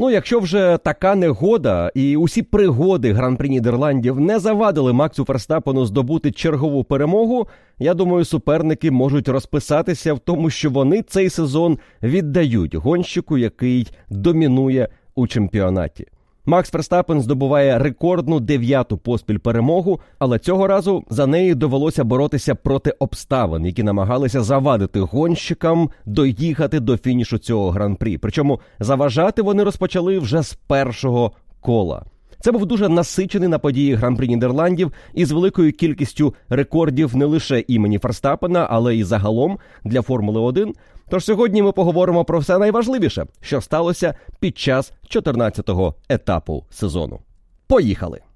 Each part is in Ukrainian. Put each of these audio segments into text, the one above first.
Ну, якщо вже така негода і усі пригоди гран-прі Нідерландів не завадили Максу Ферстапену здобути чергову перемогу, я думаю, суперники можуть розписатися в тому, що вони цей сезон віддають гонщику, який домінує у чемпіонаті. Макс Ферстапен здобуває рекордну дев'яту поспіль перемогу, але цього разу за неї довелося боротися проти обставин, які намагалися завадити гонщикам доїхати до фінішу цього гран-прі. Причому заважати вони розпочали вже з першого кола. Це був дуже насичений на події гран-прі Нідерландів із великою кількістю рекордів не лише імені Ферстапена, але й загалом для Формули 1. Тож сьогодні ми поговоримо про все найважливіше, що сталося під час 14-го етапу сезону. Поїхали!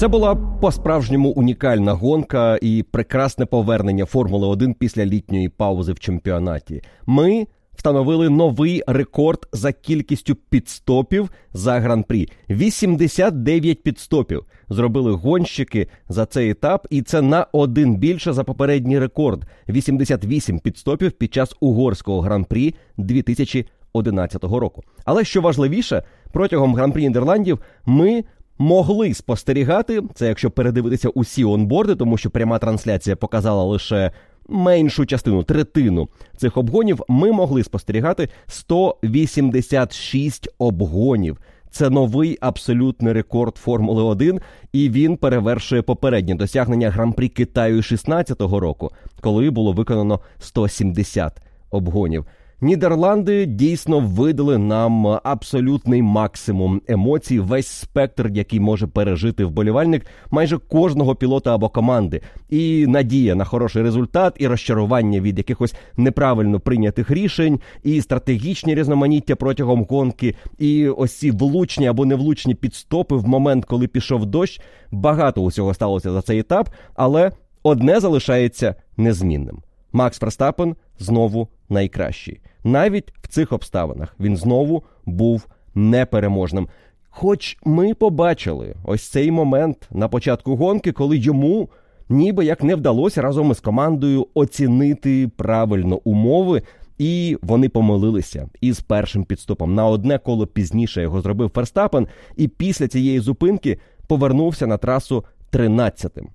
Це була по-справжньому унікальна гонка і прекрасне повернення Формули 1 після літньої паузи в чемпіонаті. Ми встановили новий рекорд за кількістю підстопів за гран-прі. 89 підстопів зробили гонщики за цей етап, і це на один більше за попередній рекорд. 88 підстопів під час угорського гран-прі 2011 року. Але що важливіше, протягом гран-прі Нідерландів ми могли спостерігати це, якщо передивитися усі онборди, тому що пряма трансляція показала лише меншу частину, третину цих обгонів. Ми могли спостерігати 186 обгонів. Це новий абсолютний рекорд Формули 1, і він перевершує попереднє досягнення гран-прі Китаю 16-го року, коли було виконано 170 обгонів. Нідерланди дійсно видали нам абсолютний максимум емоцій, весь спектр, який може пережити вболівальник майже кожного пілота або команди, і надія на хороший результат, і розчарування від якихось неправильно прийнятих рішень, і стратегічні різноманіття протягом гонки, і ось ці влучні або невлучні підстопи в момент, коли пішов дощ. Багато усього сталося за цей етап, але одне залишається незмінним. Макс Ферстапен знову найкращий. Навіть в цих обставинах він знову був непереможним. Хоч ми побачили ось цей момент на початку гонки, коли йому ніби як не вдалося разом із командою оцінити правильно умови, і вони помилилися із першим підступом. На одне коло пізніше його зробив Ферстапен, і після цієї зупинки повернувся на трасу 13-тим.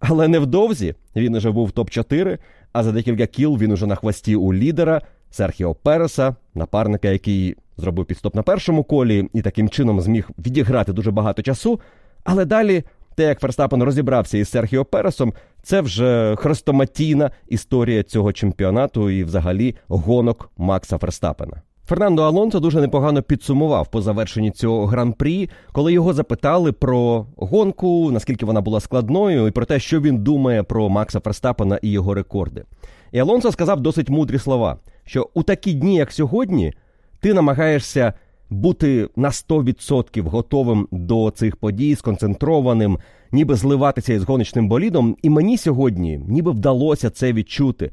Але невдовзі він уже був топ-4, а за декілька кіл він уже на хвості у лідера Серхіо Переса, напарника, який зробив підстоп на першому колі і таким чином зміг відіграти дуже багато часу. Але далі, те, як Ферстапен розібрався із Серхіо Пересом, це вже хрестоматійна історія цього чемпіонату і, взагалі, гонок Макса Ферстапена. Фернандо Алонсо дуже непогано підсумував по завершенні цього гран-прі, коли його запитали про гонку, наскільки вона була складною, і про те, що він думає про Макса Ферстапена і його рекорди. І Алонсо сказав досить мудрі слова: що у такі дні, як сьогодні, ти намагаєшся бути на 100% готовим до цих подій, сконцентрованим, ніби зливатися із гоночним болідом. І мені сьогодні ніби вдалося це відчути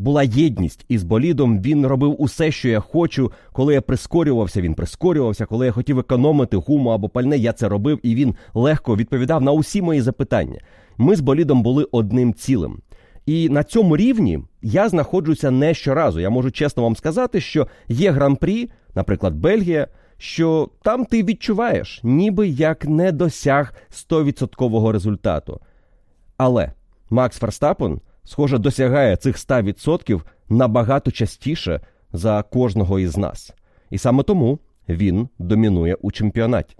була єдність із болідом. Він робив усе, що я хочу. Коли я прискорювався, він прискорювався. Коли я хотів економити гуму або пальне, я це робив, і він легко відповідав на усі мої запитання. Ми з болідом були одним цілим. І на цьому рівні я знаходжуся не щоразу. Я можу чесно вам сказати, що є гран-прі, наприклад, Бельгія, що там ти відчуваєш, ніби як не досяг 100% результату. Але Макс Ферстапен схоже, досягає цих 100% набагато частіше за кожного із нас. І саме тому він домінує у чемпіонаті.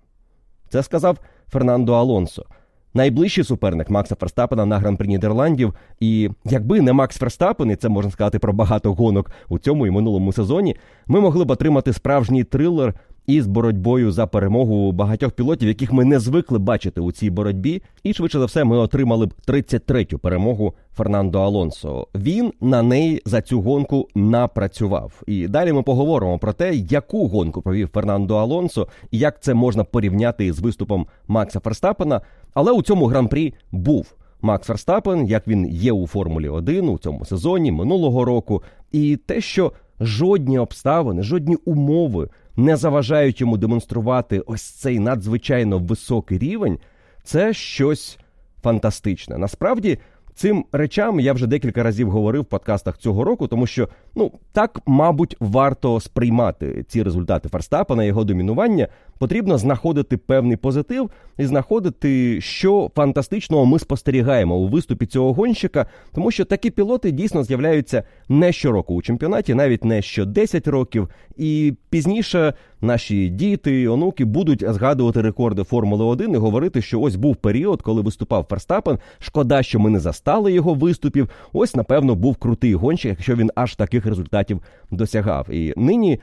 Це сказав Фернандо Алонсо. Найближчий суперник Макса Ферстапена на гран-прі Нідерландів. І якби не Макс Ферстапен, і це можна сказати про багато гонок у цьому і минулому сезоні, ми могли б отримати справжній трилер із боротьбою за перемогу багатьох пілотів, яких ми не звикли бачити у цій боротьбі. І швидше за все, ми отримали б 33-ю перемогу Фернандо Алонсо. Він на неї за цю гонку напрацював. І далі ми поговоримо про те, яку гонку провів Фернандо Алонсо і як це можна порівняти з виступом Макса Ферстапена. Але у цьому гран-прі був. Макс Ферстапен, як він є у Формулі 1 у цьому сезоні минулого року, і те, що жодні обставини, жодні умови не заважають йому демонструвати ось цей надзвичайно високий рівень, це щось фантастичне. Насправді. Цим речам я вже декілька разів говорив в подкастах цього року, тому що ну так, мабуть, варто сприймати ці результати Ферстапена, його домінування. Потрібно знаходити певний позитив і знаходити, що фантастичного ми спостерігаємо у виступі цього гонщика, тому що такі пілоти дійсно з'являються не щороку у чемпіонаті, навіть не що 10 років. І пізніше наші діти, і онуки будуть згадувати рекорди Формули 1 і говорити, що ось був період, коли виступав Ферстапен. Шкода, що ми не застали його виступів. Ось, напевно, був крутий гонщик, якщо він аж таких результатів досягав. І нині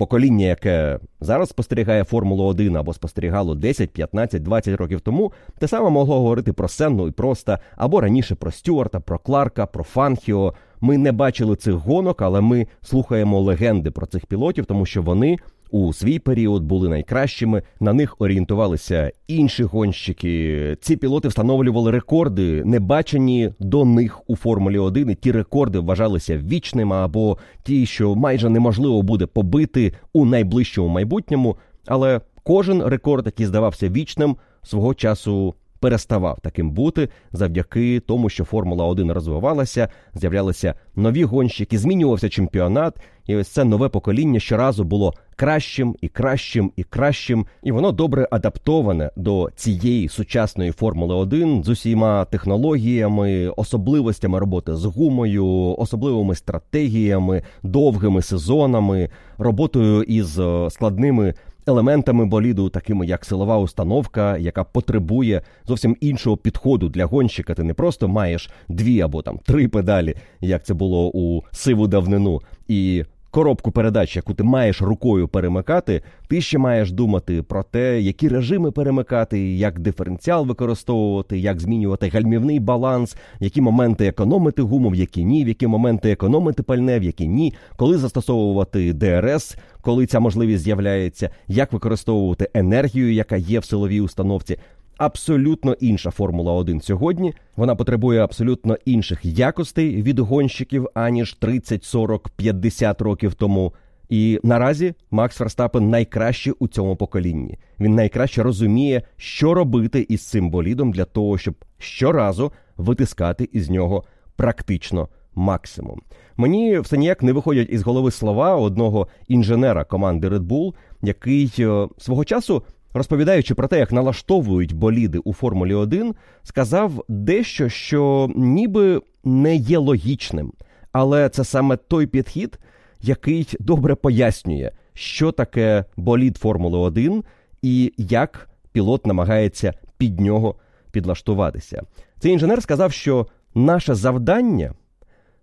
покоління, яке зараз спостерігає Формулу 1 або спостерігало 10, 15, 20 років тому, те саме могло говорити про Сенну і Проста, або раніше про Стюарта, про Кларка, про Фанхіо. Ми не бачили цих гонок, але ми слухаємо легенди про цих пілотів, тому що вони у свій період були найкращими. На них орієнтувалися інші гонщики. Ці пілоти встановлювали рекорди, не бачені до них у Формулі 1 і Ті рекорди вважалися вічними або ті, що майже неможливо буде побити у найближчому майбутньому. Але кожен рекорд, який здавався вічним, свого часу переставав таким бути завдяки тому, що Формула 1 розвивалася, з'являлися нові гонщики, змінювався чемпіонат, і ось це нове покоління щоразу було кращим і кращим і кращим, і воно добре адаптоване до цієї сучасної Формули 1 з усіма технологіями, особливостями роботи з гумою, особливими стратегіями, довгими сезонами, роботою із е, складними елементами боліду, такими як силова установка, яка потребує зовсім іншого підходу для гонщика. Ти не просто маєш дві або там три педалі, як це було у сиву давнину, і коробку передач, яку ти маєш рукою перемикати, ти ще маєш думати про те, які режими перемикати, як диференціал використовувати, як змінювати гальмівний баланс, які моменти економити гуму, в які ні, в які моменти економити пальне, в які ні, коли застосовувати ДРС, коли ця можливість з'являється, як використовувати енергію, яка є в силовій установці абсолютно інша Формула 1 сьогодні. Вона потребує абсолютно інших якостей від гонщиків аніж 30, 40, 50 років тому. І наразі Макс Ферстапен найкраще у цьому поколінні. Він найкраще розуміє, що робити із цим болідом для того, щоб щоразу витискати із нього практично максимум. Мені все ніяк не виходять із голови слова одного інженера команди Red Bull, який е, свого часу розповідаючи про те, як налаштовують боліди у Формулі 1, сказав дещо, що ніби не є логічним, але це саме той підхід, який добре пояснює, що таке болід Формули 1 і як пілот намагається під нього підлаштуватися. Цей інженер сказав, що наше завдання.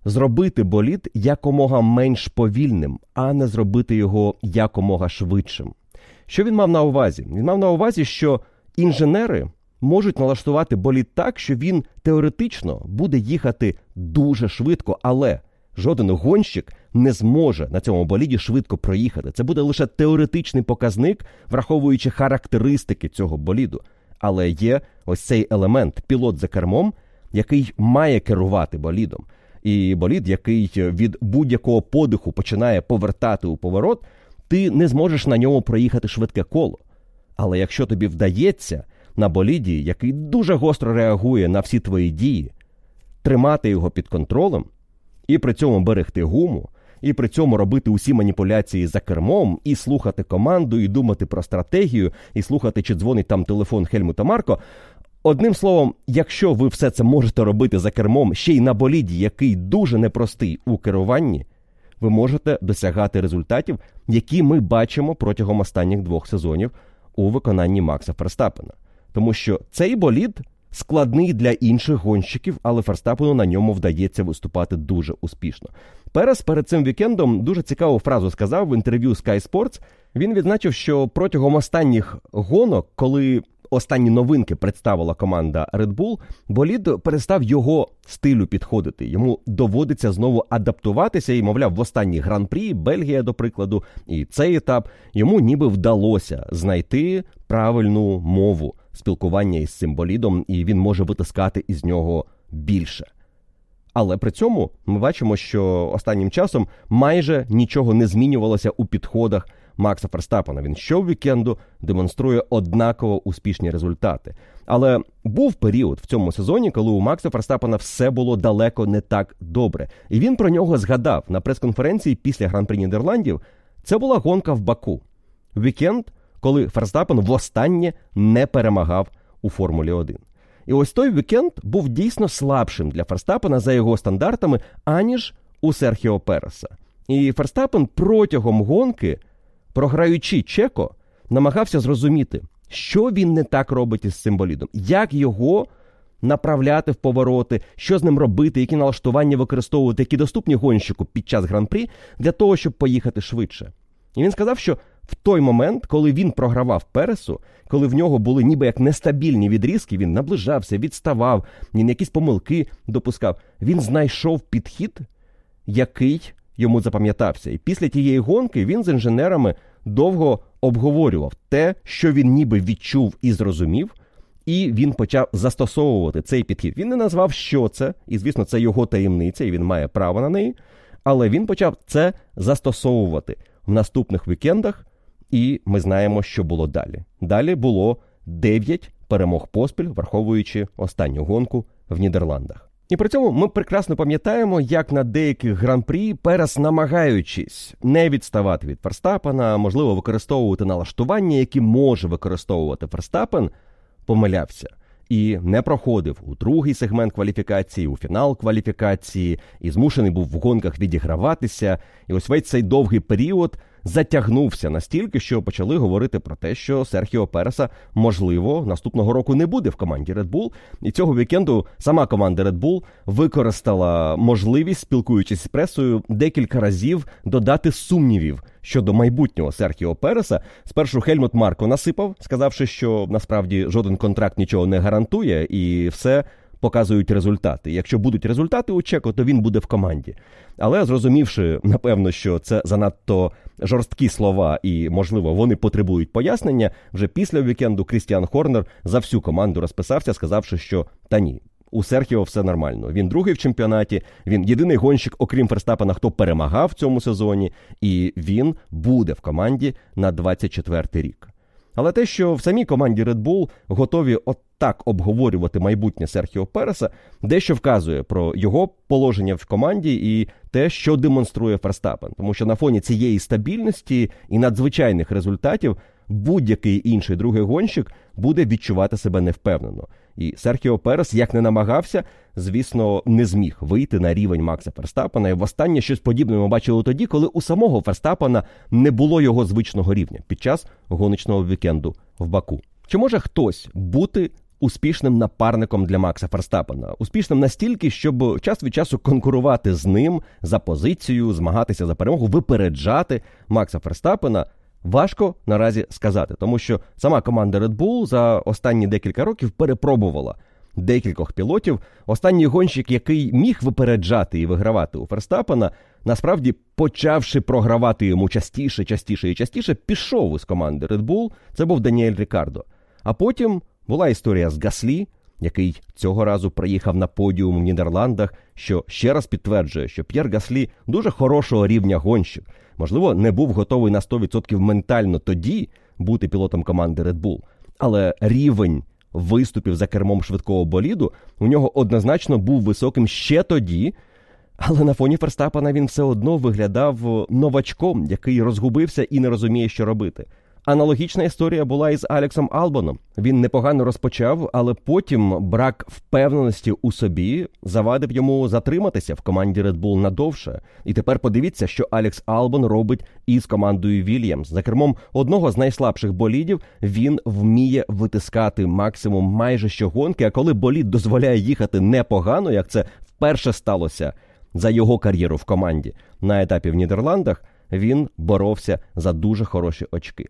Зробити болід якомога менш повільним, а не зробити його якомога швидшим. Що він мав на увазі? Він мав на увазі, що інженери можуть налаштувати болід так, що він теоретично буде їхати дуже швидко, але жоден гонщик не зможе на цьому боліді швидко проїхати. Це буде лише теоретичний показник, враховуючи характеристики цього боліду. Але є ось цей елемент пілот за кермом, який має керувати болідом. І болід, який від будь-якого подиху починає повертати у поворот, ти не зможеш на ньому проїхати швидке коло. Але якщо тобі вдається на боліді, який дуже гостро реагує на всі твої дії, тримати його під контролем і при цьому берегти гуму, і при цьому робити усі маніпуляції за кермом, і слухати команду, і думати про стратегію, і слухати, чи дзвонить там телефон Хельмута Марко. Одним словом, якщо ви все це можете робити за кермом ще й на боліді, який дуже непростий у керуванні ви можете досягати результатів, які ми бачимо протягом останніх двох сезонів у виконанні Макса Ферстапена. Тому що цей болід складний для інших гонщиків, але Ферстапену на ньому вдається виступати дуже успішно. Перес перед цим вікендом дуже цікаву фразу сказав в інтерв'ю Sky Sports. Він відзначив, що протягом останніх гонок, коли останні новинки представила команда Red Bull, болід перестав його стилю підходити. Йому доводиться знову адаптуватися і, мовляв, в останній гран-прі, Бельгія, до прикладу, і цей етап йому ніби вдалося знайти правильну мову спілкування із цим болідом, і він може витискати із нього більше. Але при цьому ми бачимо, що останнім часом майже нічого не змінювалося у підходах Макса Ферстапена. Він щовікенду демонструє однаково успішні результати. Але був період в цьому сезоні, коли у Макса Ферстапена все було далеко не так добре. І він про нього згадав на прес-конференції після гран-при Нідерландів. Це була гонка в Баку. Вікенд, коли Ферстапен востаннє не перемагав у Формулі 1. І ось той вікенд був дійсно слабшим для Ферстапена за його стандартами, аніж у Серхіо Переса. І Ферстапен протягом гонки програючи Чеко, намагався зрозуміти, що він не так робить із цим болідом, як його направляти в повороти, що з ним робити, які налаштування використовувати, які доступні гонщику під час гран-прі для того, щоб поїхати швидше. І він сказав, що в той момент, коли він програвав Пересу, коли в нього були ніби як нестабільні відрізки, він наближався, відставав, він якісь помилки допускав. Він знайшов підхід, який йому запам'ятався. І після тієї гонки він з інженерами довго обговорював те, що він ніби відчув і зрозумів. І він почав застосовувати цей підхід. Він не назвав, що це, і звісно, це його таємниця, і він має право на неї. Але він почав це застосовувати в наступних вікендах, і ми знаємо, що було далі. Далі було 9 перемог поспіль, враховуючи останню гонку в Нідерландах. І при цьому ми прекрасно пам'ятаємо, як на деяких гран-прі Перес, намагаючись не відставати від Ферстапена, можливо, використовувати налаштування, які може використовувати Ферстапен, помилявся. І не проходив у другий сегмент кваліфікації, у фінал кваліфікації, і змушений був в гонках відіграватися. І ось весь цей довгий період затягнувся настільки, що почали говорити про те, що Серхіо Переса можливо наступного року не буде в команді Red Bull. І цього вікенду сама команда Red Bull використала можливість, спілкуючись з пресою, декілька разів додати сумнівів щодо майбутнього Серхіо Переса. Спершу Хельмут Марко насипав, сказавши, що насправді жоден контракт нічого не гарантує, і все показують результати. Якщо будуть результати у Чеко, то він буде в команді. Але зрозумівши, напевно, що це занадто жорсткі слова, і, можливо, вони потребують пояснення, вже після вікенду Крістіан Хорнер за всю команду розписався, сказавши, що та ні. У Серхіо все нормально. Він другий в чемпіонаті. Він єдиний гонщик, окрім Ферстапена, хто перемагав в цьому сезоні, і він буде в команді на 24-й рік. Але те, що в самій команді Red Bull готові отак обговорювати майбутнє Серхіо Переса, дещо вказує про його положення в команді і те, що демонструє Ферстапен. Тому що на фоні цієї стабільності і надзвичайних результатів будь-який інший другий гонщик буде відчувати себе невпевнено. І Серхіо Перес, як не намагався, звісно, не зміг вийти на рівень Макса Ферстапена. І востаннє щось подібне ми бачили тоді, коли у самого Ферстапена не було його звичного рівня під час гоночного вікенду в Баку. Чи може хтось бути успішним напарником для Макса Ферстапена? Успішним настільки, щоб час від часу конкурувати з ним за позицію, змагатися за перемогу, випереджати Макса Ферстапена? Важко наразі сказати, тому що сама команда Red Bull за останні декілька років перепробувала декількох пілотів. Останній гонщик, який міг випереджати і вигравати у Ферстапена, насправді почавши програвати йому частіше, частіше і частіше, пішов із команди Red Bull. Це був Даніель Рікардо. А потім була історія з Гаслі, який цього разу приїхав на подіум в Нідерландах, що ще раз підтверджує, що П'єр Гаслі дуже хорошого рівня гонщик. Можливо, не був готовий на 100% ментально тоді бути пілотом команди Red Bull, але рівень виступів за кермом швидкого боліду у нього однозначно був високим ще тоді. Але на фоні Ферстапана він все одно виглядав новачком, який розгубився і не розуміє, що робити. Аналогічна історія була із Алексом Албоном. Він непогано розпочав, але потім брак впевненості у собі завадив йому затриматися в команді Red Bull надовше. І тепер подивіться, що Алекс Албон робить із командою Вільямс. За кермом одного з найслабших болідів він вміє витискати максимум майже щогонки. А коли болід дозволяє їхати непогано, як це вперше сталося за його кар'єру в команді на етапі в Нідерландах він боровся за дуже хороші очки.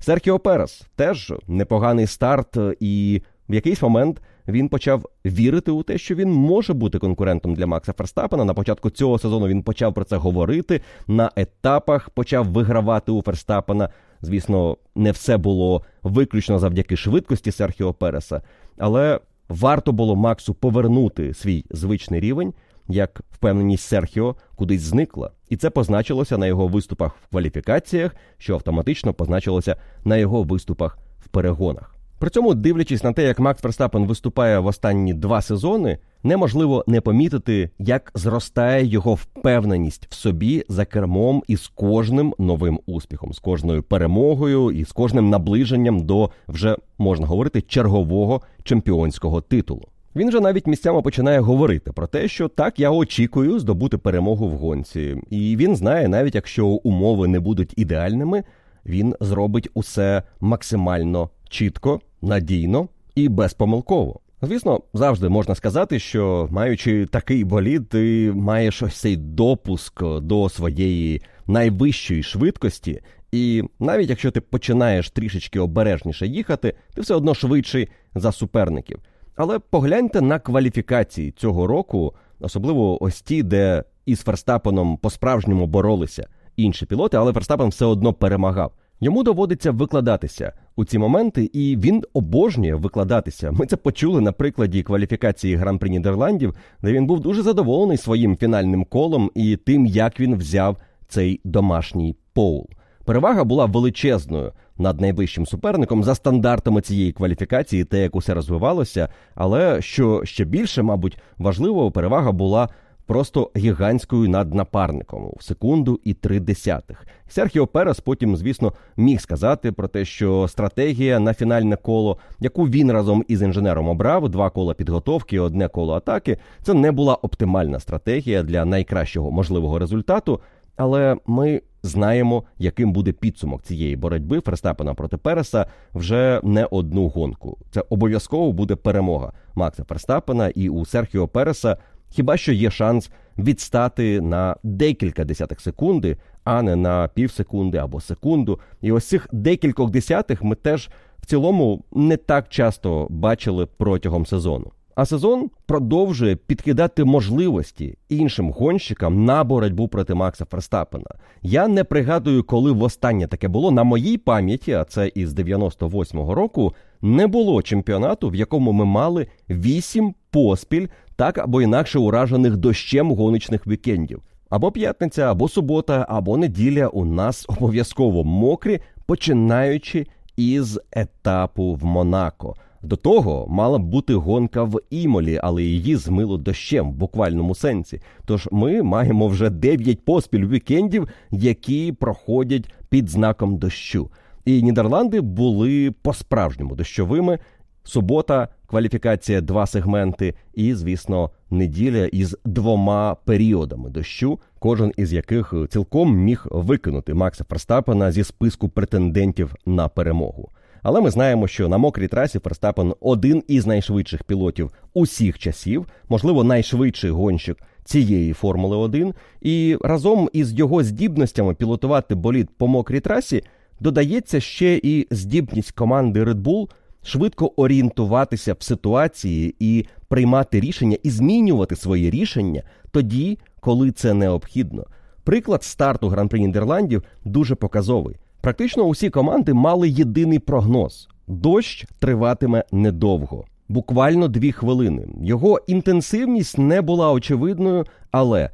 Серхіо Перес теж непоганий старт, і в якийсь момент він почав вірити у те, що він може бути конкурентом для Макса Ферстапена. На початку цього сезону він почав про це говорити. На етапах почав вигравати у Ферстапена. Звісно, не все було виключно завдяки швидкості Серхіо Переса, але варто було Максу повернути свій звичний рівень, як впевненість Серхіо кудись зникла, і це позначилося на його виступах в кваліфікаціях, що автоматично позначилося на його виступах в перегонах. При цьому, дивлячись на те, як Макс Верстапен виступає в останні два сезони, неможливо не помітити, як зростає його впевненість в собі за кермом і з кожним новим успіхом, з кожною перемогою і з кожним наближенням до вже можна говорити чергового чемпіонського титулу. Він же навіть місцями починає говорити про те, що так я очікую здобути перемогу в гонці, і він знає, навіть якщо умови не будуть ідеальними, він зробить усе максимально чітко, надійно і безпомилково. Звісно, завжди можна сказати, що маючи такий болід, ти маєш ось цей допуск до своєї найвищої швидкості, і навіть якщо ти починаєш трішечки обережніше їхати, ти все одно швидший за суперників. Але погляньте на кваліфікації цього року, особливо ось ті, де із Ферстапеном по-справжньому боролися інші пілоти, але Ферстапен все одно перемагав. Йому доводиться викладатися у ці моменти, і він обожнює викладатися. Ми це почули на прикладі кваліфікації гран-при Нідерландів, де він був дуже задоволений своїм фінальним колом і тим, як він взяв цей домашній поул. Перевага була величезною над найближчим суперником за стандартами цієї кваліфікації, те, як усе розвивалося. Але що ще більше, мабуть, важливо, перевага була просто гігантською над напарником в секунду і три десятих. Серхіо Перес потім, звісно, міг сказати про те, що стратегія на фінальне коло, яку він разом із інженером обрав, два кола підготовки, одне коло атаки, це не була оптимальна стратегія для найкращого можливого результату. Але ми знаємо, яким буде підсумок цієї боротьби Ферстапена проти Переса вже не одну гонку. Це обов'язково буде перемога Макса Ферстапена і у Серхіо Переса. Хіба що є шанс відстати на декілька десятих секунди, а не на пів секунди або секунду. І ось цих декількох десятих ми теж в цілому не так часто бачили протягом сезону. А сезон продовжує підкидати можливості іншим гонщикам на боротьбу проти Макса Ферстапена. Я не пригадую, коли востаннє таке було на моїй пам'яті, а це із 98-го року, не було чемпіонату, в якому ми мали вісім поспіль, так або інакше уражених дощем гоночних вікендів. Або п'ятниця, або субота, або неділя у нас обов'язково мокрі, починаючи із етапу в Монако. До того мала б бути гонка в Імолі, але її змило дощем в буквальному сенсі. Тож ми маємо вже 9 поспіль вікендів, які проходять під знаком дощу. І Нідерланди були по-справжньому дощовими. Субота, кваліфікація, два сегменти, і, звісно, неділя із двома періодами дощу, кожен із яких цілком міг викинути Макса Ферстапена зі списку претендентів на перемогу. Але ми знаємо, що на мокрій трасі Ферстапен один із найшвидших пілотів усіх часів, можливо, найшвидший гонщик цієї Формули 1 і разом із його здібностями пілотувати болід по мокрій трасі додається ще і здібність команди Red Bull швидко орієнтуватися в ситуації і приймати рішення і змінювати свої рішення тоді, коли це необхідно. Приклад старту гран-при Нідерландів дуже показовий. Практично усі команди мали єдиний прогноз: дощ триватиме недовго, буквально дві хвилини. Його інтенсивність не була очевидною, але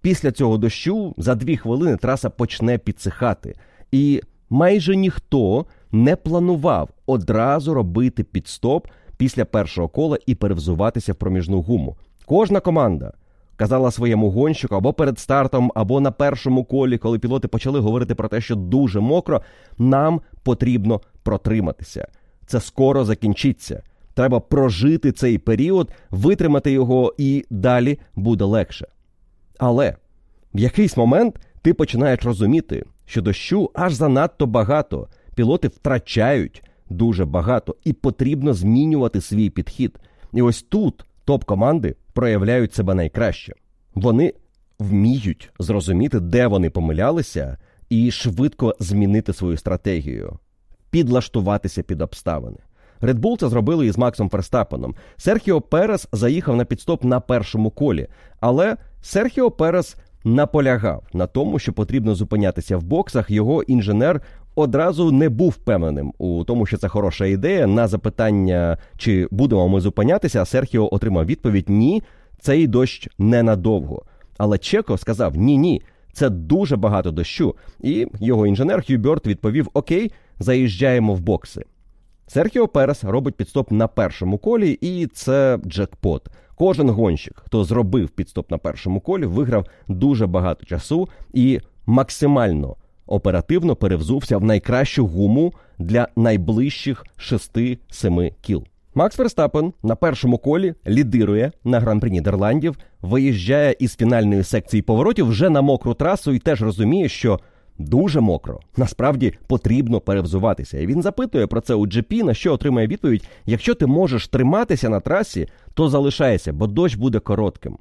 після цього дощу за дві хвилини траса почне підсихати. І майже ніхто не планував одразу робити підстоп після першого кола і перевзуватися в проміжну гуму. Кожна команда казала своєму гонщику або перед стартом, або на першому колі, коли пілоти почали говорити про те, що дуже мокро, нам потрібно протриматися. Це скоро закінчиться. Треба прожити цей період, витримати його, і далі буде легше. Але в якийсь момент ти починаєш розуміти, що дощу аж занадто багато. Пілоти втрачають дуже багато, і потрібно змінювати свій підхід. І ось тут топ-команди проявляють себе найкраще. Вони вміють зрозуміти, де вони помилялися, і швидко змінити свою стратегію, підлаштуватися під обставини. Red Bull це зробили із Максом Ферстапеном. Серхіо Перес заїхав на підстоп на першому колі, але Серхіо Перес наполягав на тому, що потрібно зупинятися в боксах. Його інженер одразу не був впевненим у тому, що це хороша ідея. На запитання, чи будемо ми зупинятися, Серхіо отримав відповідь: Ні, цей дощ ненадовго. Але Чеко сказав ні, ні. Це дуже багато дощу. І його інженер Хью Бьорд відповів: Окей, заїжджаємо в бокси. Серхіо Перес робить підстоп на першому колі, і це джекпот. Кожен гонщик, хто зробив підстоп на першому колі, виграв дуже багато часу і максимально оперативно перевзувся в найкращу гуму для найближчих 6-7 кіл. Макс Верстапен на першому колі лідирує на гран-прі Нідерландів, виїжджає із фінальної секції поворотів вже на мокру трасу і теж розуміє, що дуже мокро. Насправді потрібно перевзуватися. І він запитує про це у GP, на що отримає відповідь: якщо ти можеш триматися на трасі, то залишайся, бо дощ буде коротким.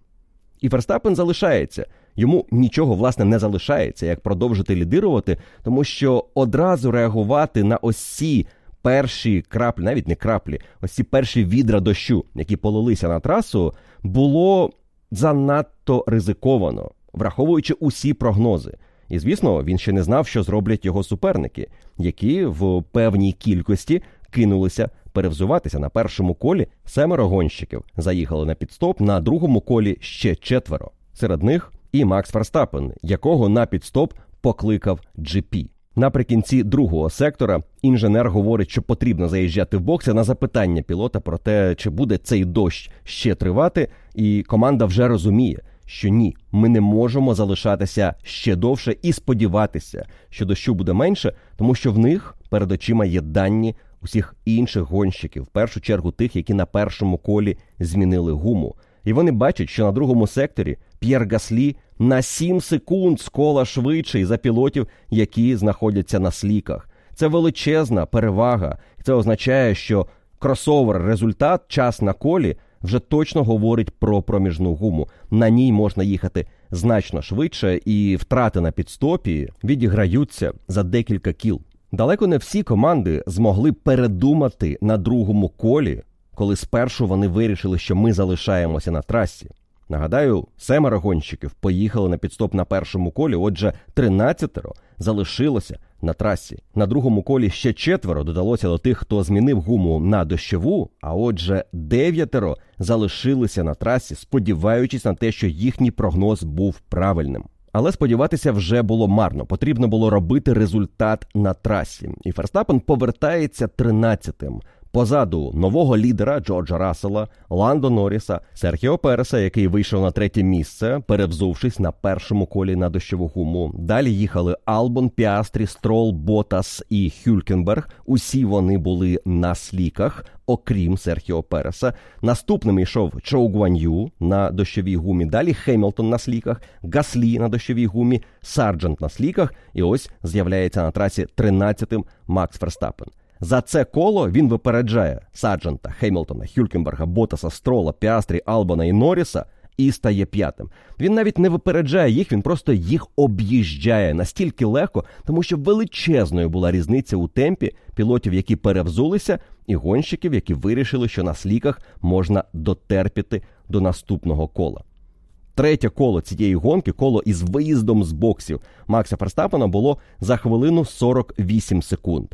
І Ферстапен залишається. Йому нічого власне не залишається, як продовжити лідирувати, тому що одразу реагувати на ось ці перші краплі, навіть не краплі, ось ці перші відра дощу, які полилися на трасу, було занадто ризиковано, враховуючи усі прогнози. І звісно, він ще не знав, що зроблять його суперники, які в певній кількості кинулися перевзуватися на першому колі. Семеро гонщиків заїхали на підстоп, на другому колі ще четверо. Серед них і Макс Ферстапен, якого на підстоп покликав GP. Наприкінці другого сектора інженер говорить, що потрібно заїжджати в бокси на запитання пілота про те, чи буде цей дощ ще тривати, і команда вже розуміє, що ні, ми не можемо залишатися ще довше і сподіватися, що дощу буде менше, тому що в них перед очима є дані усіх інших гонщиків, в першу чергу тих, які на першому колі змінили гуму. І вони бачать, що на другому секторі П'єр Гаслі на 7 секунд з кола швидший за пілотів, які знаходяться на сліках. Це величезна перевага, це означає, що кросовер результат, час на колі вже точно говорить про проміжну гуму. На ній можна їхати значно швидше, і втрати на підстопі відіграються за декілька кіл. Далеко не всі команди змогли передумати на другому колі, коли спершу вони вирішили, що ми залишаємося на трасі. Нагадаю, семеро гонщиків поїхали на підстоп на першому колі, отже, тринадцятеро залишилося на трасі. На другому колі ще четверо додалося до тих, хто змінив гуму на дощову. А отже, дев'ятеро залишилися на трасі, сподіваючись на те, що їхній прогноз був правильним. Але сподіватися вже було марно. Потрібно було робити результат на трасі. І Ферстапен повертається тринадцятим. Позаду нового лідера Джорджа Рассела, Ландо Норріса, Серхіо Переса, який вийшов на третє місце, перевзувшись на першому колі на дощову гуму. Далі їхали Албон, Піастрі, Строл, Ботас і Хюлькенберг. Усі вони були на сліках, окрім Серхіо Переса. Наступним йшов Чоу Гуан'ю на дощовій гумі. Далі Хемілтон на сліках, Гаслі на дощовій гумі, Сарджент на сліках. І ось з'являється на трасі 13-тим Макс Ферстапен. За це коло він випереджає Сарджанта, Хеймлтона, Хюлькенберга, Ботаса, Строла, Піастрі, Албона і Норріса і стає п'ятим. Він навіть не випереджає їх, він просто їх об'їжджає настільки легко, тому що величезною була різниця у темпі пілотів, які перевзулися, і гонщиків, які вирішили, що на сліках можна дотерпіти до наступного кола. Третє коло цієї гонки, коло із виїздом з боксів Макса Ферстапена було за хвилину 48 секунд.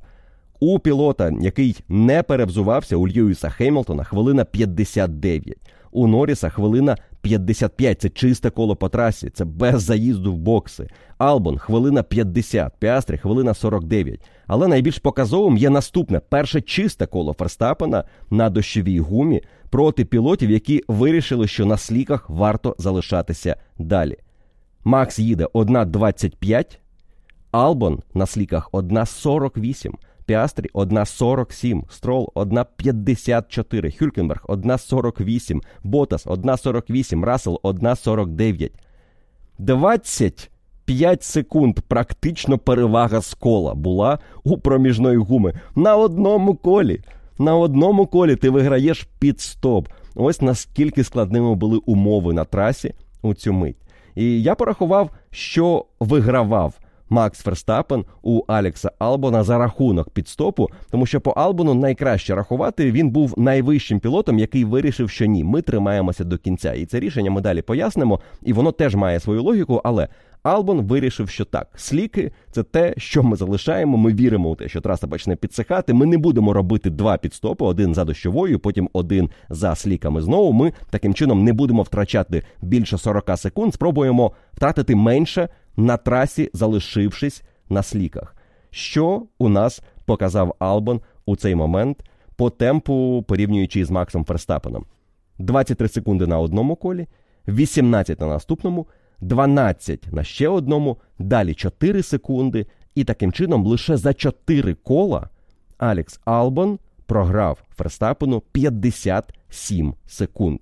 У пілота, який не перевзувався у Льюіса Хеймлтона, хвилина 59. У Норріса хвилина 55. Це чисте коло по трасі, це без заїзду в бокси. Албон хвилина 50, Піастрі хвилина 49. Але найбільш показовим є наступне перше чисте коло Ферстапена на дощовій гумі проти пілотів, які вирішили, що на сліках варто залишатися далі. Макс їде 1.25, Албон на сліках 1.48. Піастрі 1,47, Строл 1,54, Хюлькенберг 1,48, Ботас 1,48, Рассел 1,49. 25 секунд практично перевага з кола була у проміжної гуми. На одному колі. На одному колі ти виграєш під стоп. Ось наскільки складними були умови на трасі у цю мить. І я порахував, що вигравав Макс Ферстапен у Алекса Албона за рахунок підстопу, тому що по Албону найкраще рахувати він був найвищим пілотом, який вирішив, що ні, ми тримаємося до кінця. І це рішення ми далі пояснимо, і воно теж має свою логіку, але. Албон вирішив, що так, сліки це те, що ми залишаємо. Ми віримо у те, що траса почне підсихати. Ми не будемо робити два підстопи: один за дощовою, потім один за сліками. Знову ми таким чином не будемо втрачати більше 40 секунд. Спробуємо втратити менше на трасі, залишившись на сліках. Що у нас показав Албон у цей момент по темпу, порівнюючи з Максом Ферстапеном? 23 секунди на одному колі, 18 на наступному. 12 на ще одному, далі 4 секунди, і таким чином лише за 4 кола Алекс Албон програв Ферстапену 57 секунд.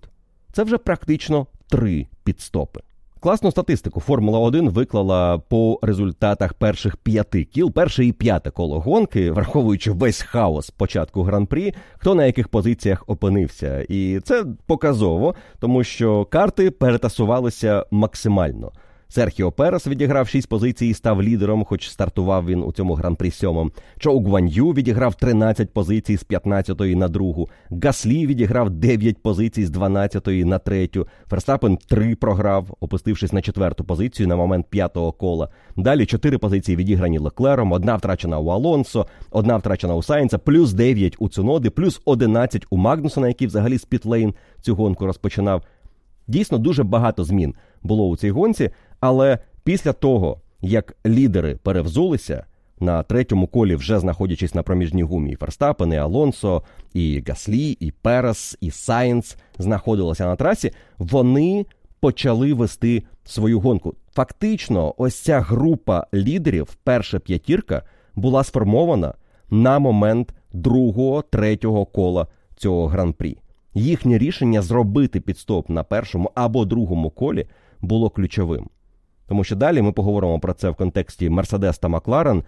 Це вже практично 3 підстопи. Класну статистику Формула 1 виклала по результатах перших п'яти кіл, перше і п'яте коло гонки, враховуючи весь хаос початку гран-прі, хто на яких позиціях опинився. І це показово, тому що карти перетасувалися максимально. Серхіо Перес відіграв 6 позицій і став лідером, хоч стартував він у цьому гран-прі сьомом. Чоу Гван'ю відіграв 13 позицій з 15-ї на другу. Гаслі відіграв 9 позицій з 12-ї на третю. Ферстапен 3 програв, опустившись на четверту позицію на момент п'ятого кола. Далі 4 позиції відіграні Леклером, одна втрачена у Алонсо, одна втрачена у Сайнца, плюс 9 у Цуноди, плюс 11 у Магнусона, який взагалі з Пітлейн цю гонку розпочинав. Дійсно, дуже багато змін було у цій гонці. Але після того, як лідери перевзулися на третьому колі, вже знаходячись на проміжній гумі, і Ферстапен, і Алонсо, і Гаслі, і Перес, і Сайнц знаходилися на трасі, вони почали вести свою гонку. Фактично, ось ця група лідерів, перша п'ятірка, була сформована на момент другого, третього кола цього гран-прі. Їхнє рішення зробити підстоп на першому або другому колі було ключовим. Тому що далі ми поговоримо про це в контексті Мерседес та Макларен.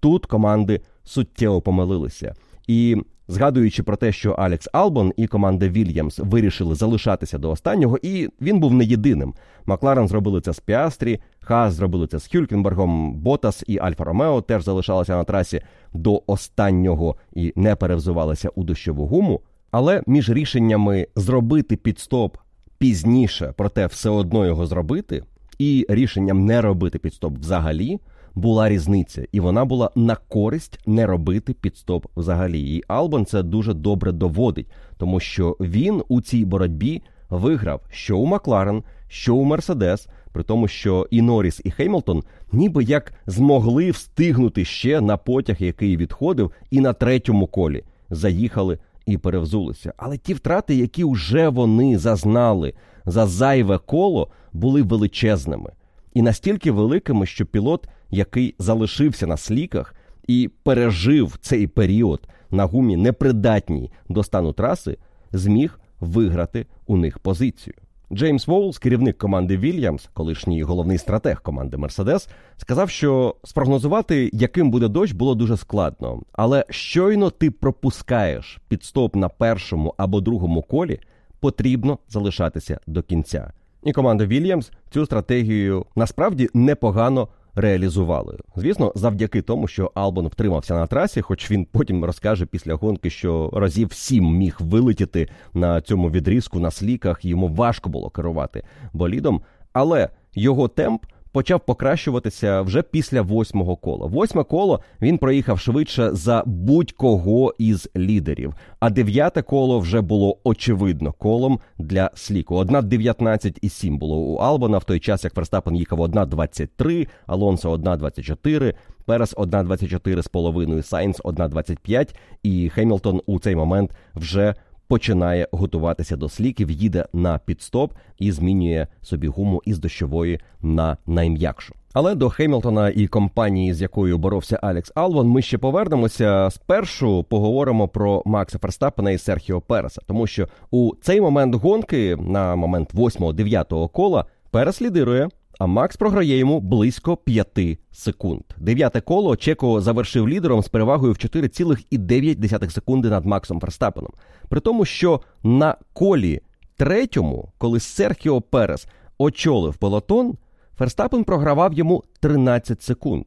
Тут команди суттєво помилилися. І згадуючи про те, що Алекс Албон і команда Вільямс вирішили залишатися до останнього, і він був не єдиним. Макларен зробили це з Піастрі, Хас зробили це з Хюлькенбергом, Ботас і Альфа Ромео теж залишалися на трасі до останнього і не перевзувалися у дощову гуму. Але між рішеннями зробити підстоп пізніше, проте все одно його зробити, і рішенням не робити підстоп взагалі була різниця, і вона була на користь не робити підстоп взагалі. І Албан це дуже добре доводить, тому що він у цій боротьбі виграв що у Макларен, що у Мерседес, при тому, що і Норріс, і Хеймлтон ніби як змогли встигнути ще на потяг, який відходив, і на третьому колі заїхали і перевзулися. Але ті втрати, які вже вони зазнали за зайве коло, були величезними і настільки великими, що пілот, який залишився на сліках і пережив цей період на гумі непридатній до стану траси, зміг виграти у них позицію. Джеймс Воулс, керівник команди Вільямс, колишній головний стратег команди Мерседес, сказав, що спрогнозувати, яким буде дощ, було дуже складно. Але щойно ти пропускаєш підстоп на першому або другому колі, потрібно залишатися до кінця. І команда Вільямс цю стратегію насправді непогано реалізували. Звісно, завдяки тому, що Албон втримався на трасі, хоч він потім розкаже після гонки, що разів сім міг вилетіти на цьому відрізку на сліках, йому важко було керувати болідом, але його темп почав покращуватися вже після восьмого кола. Восьме коло він проїхав швидше за будь-кого із лідерів. А дев'яте коло вже було очевидно колом для сліку. Одна 19,7 було у Албона в той час, як Ферстапен їхав 1,23, Алонсо 1,24, Перес 1,24 з половиною, Сайнс 1,25 і Хеймлтон у цей момент вже починає готуватися до сліків, їде на пітстоп і змінює собі гуму із дощової на найм'якшу. Але до Хеймлтона і компанії, з якою боровся Алекс Албон, ми ще повернемося. Спершу поговоримо про Макса Ферстапена і Серхіо Переса, тому що у цей момент гонки, на момент 8-9 кола, Перес лідирує а Макс програє йому близько 5 секунд. Дев'яте коло Чеко завершив лідером з перевагою в 4,9 секунди над Максом Ферстапеном. При тому, що на колі третьому, коли Серхіо Перес очолив пелотон, Ферстапен програвав йому 13 секунд.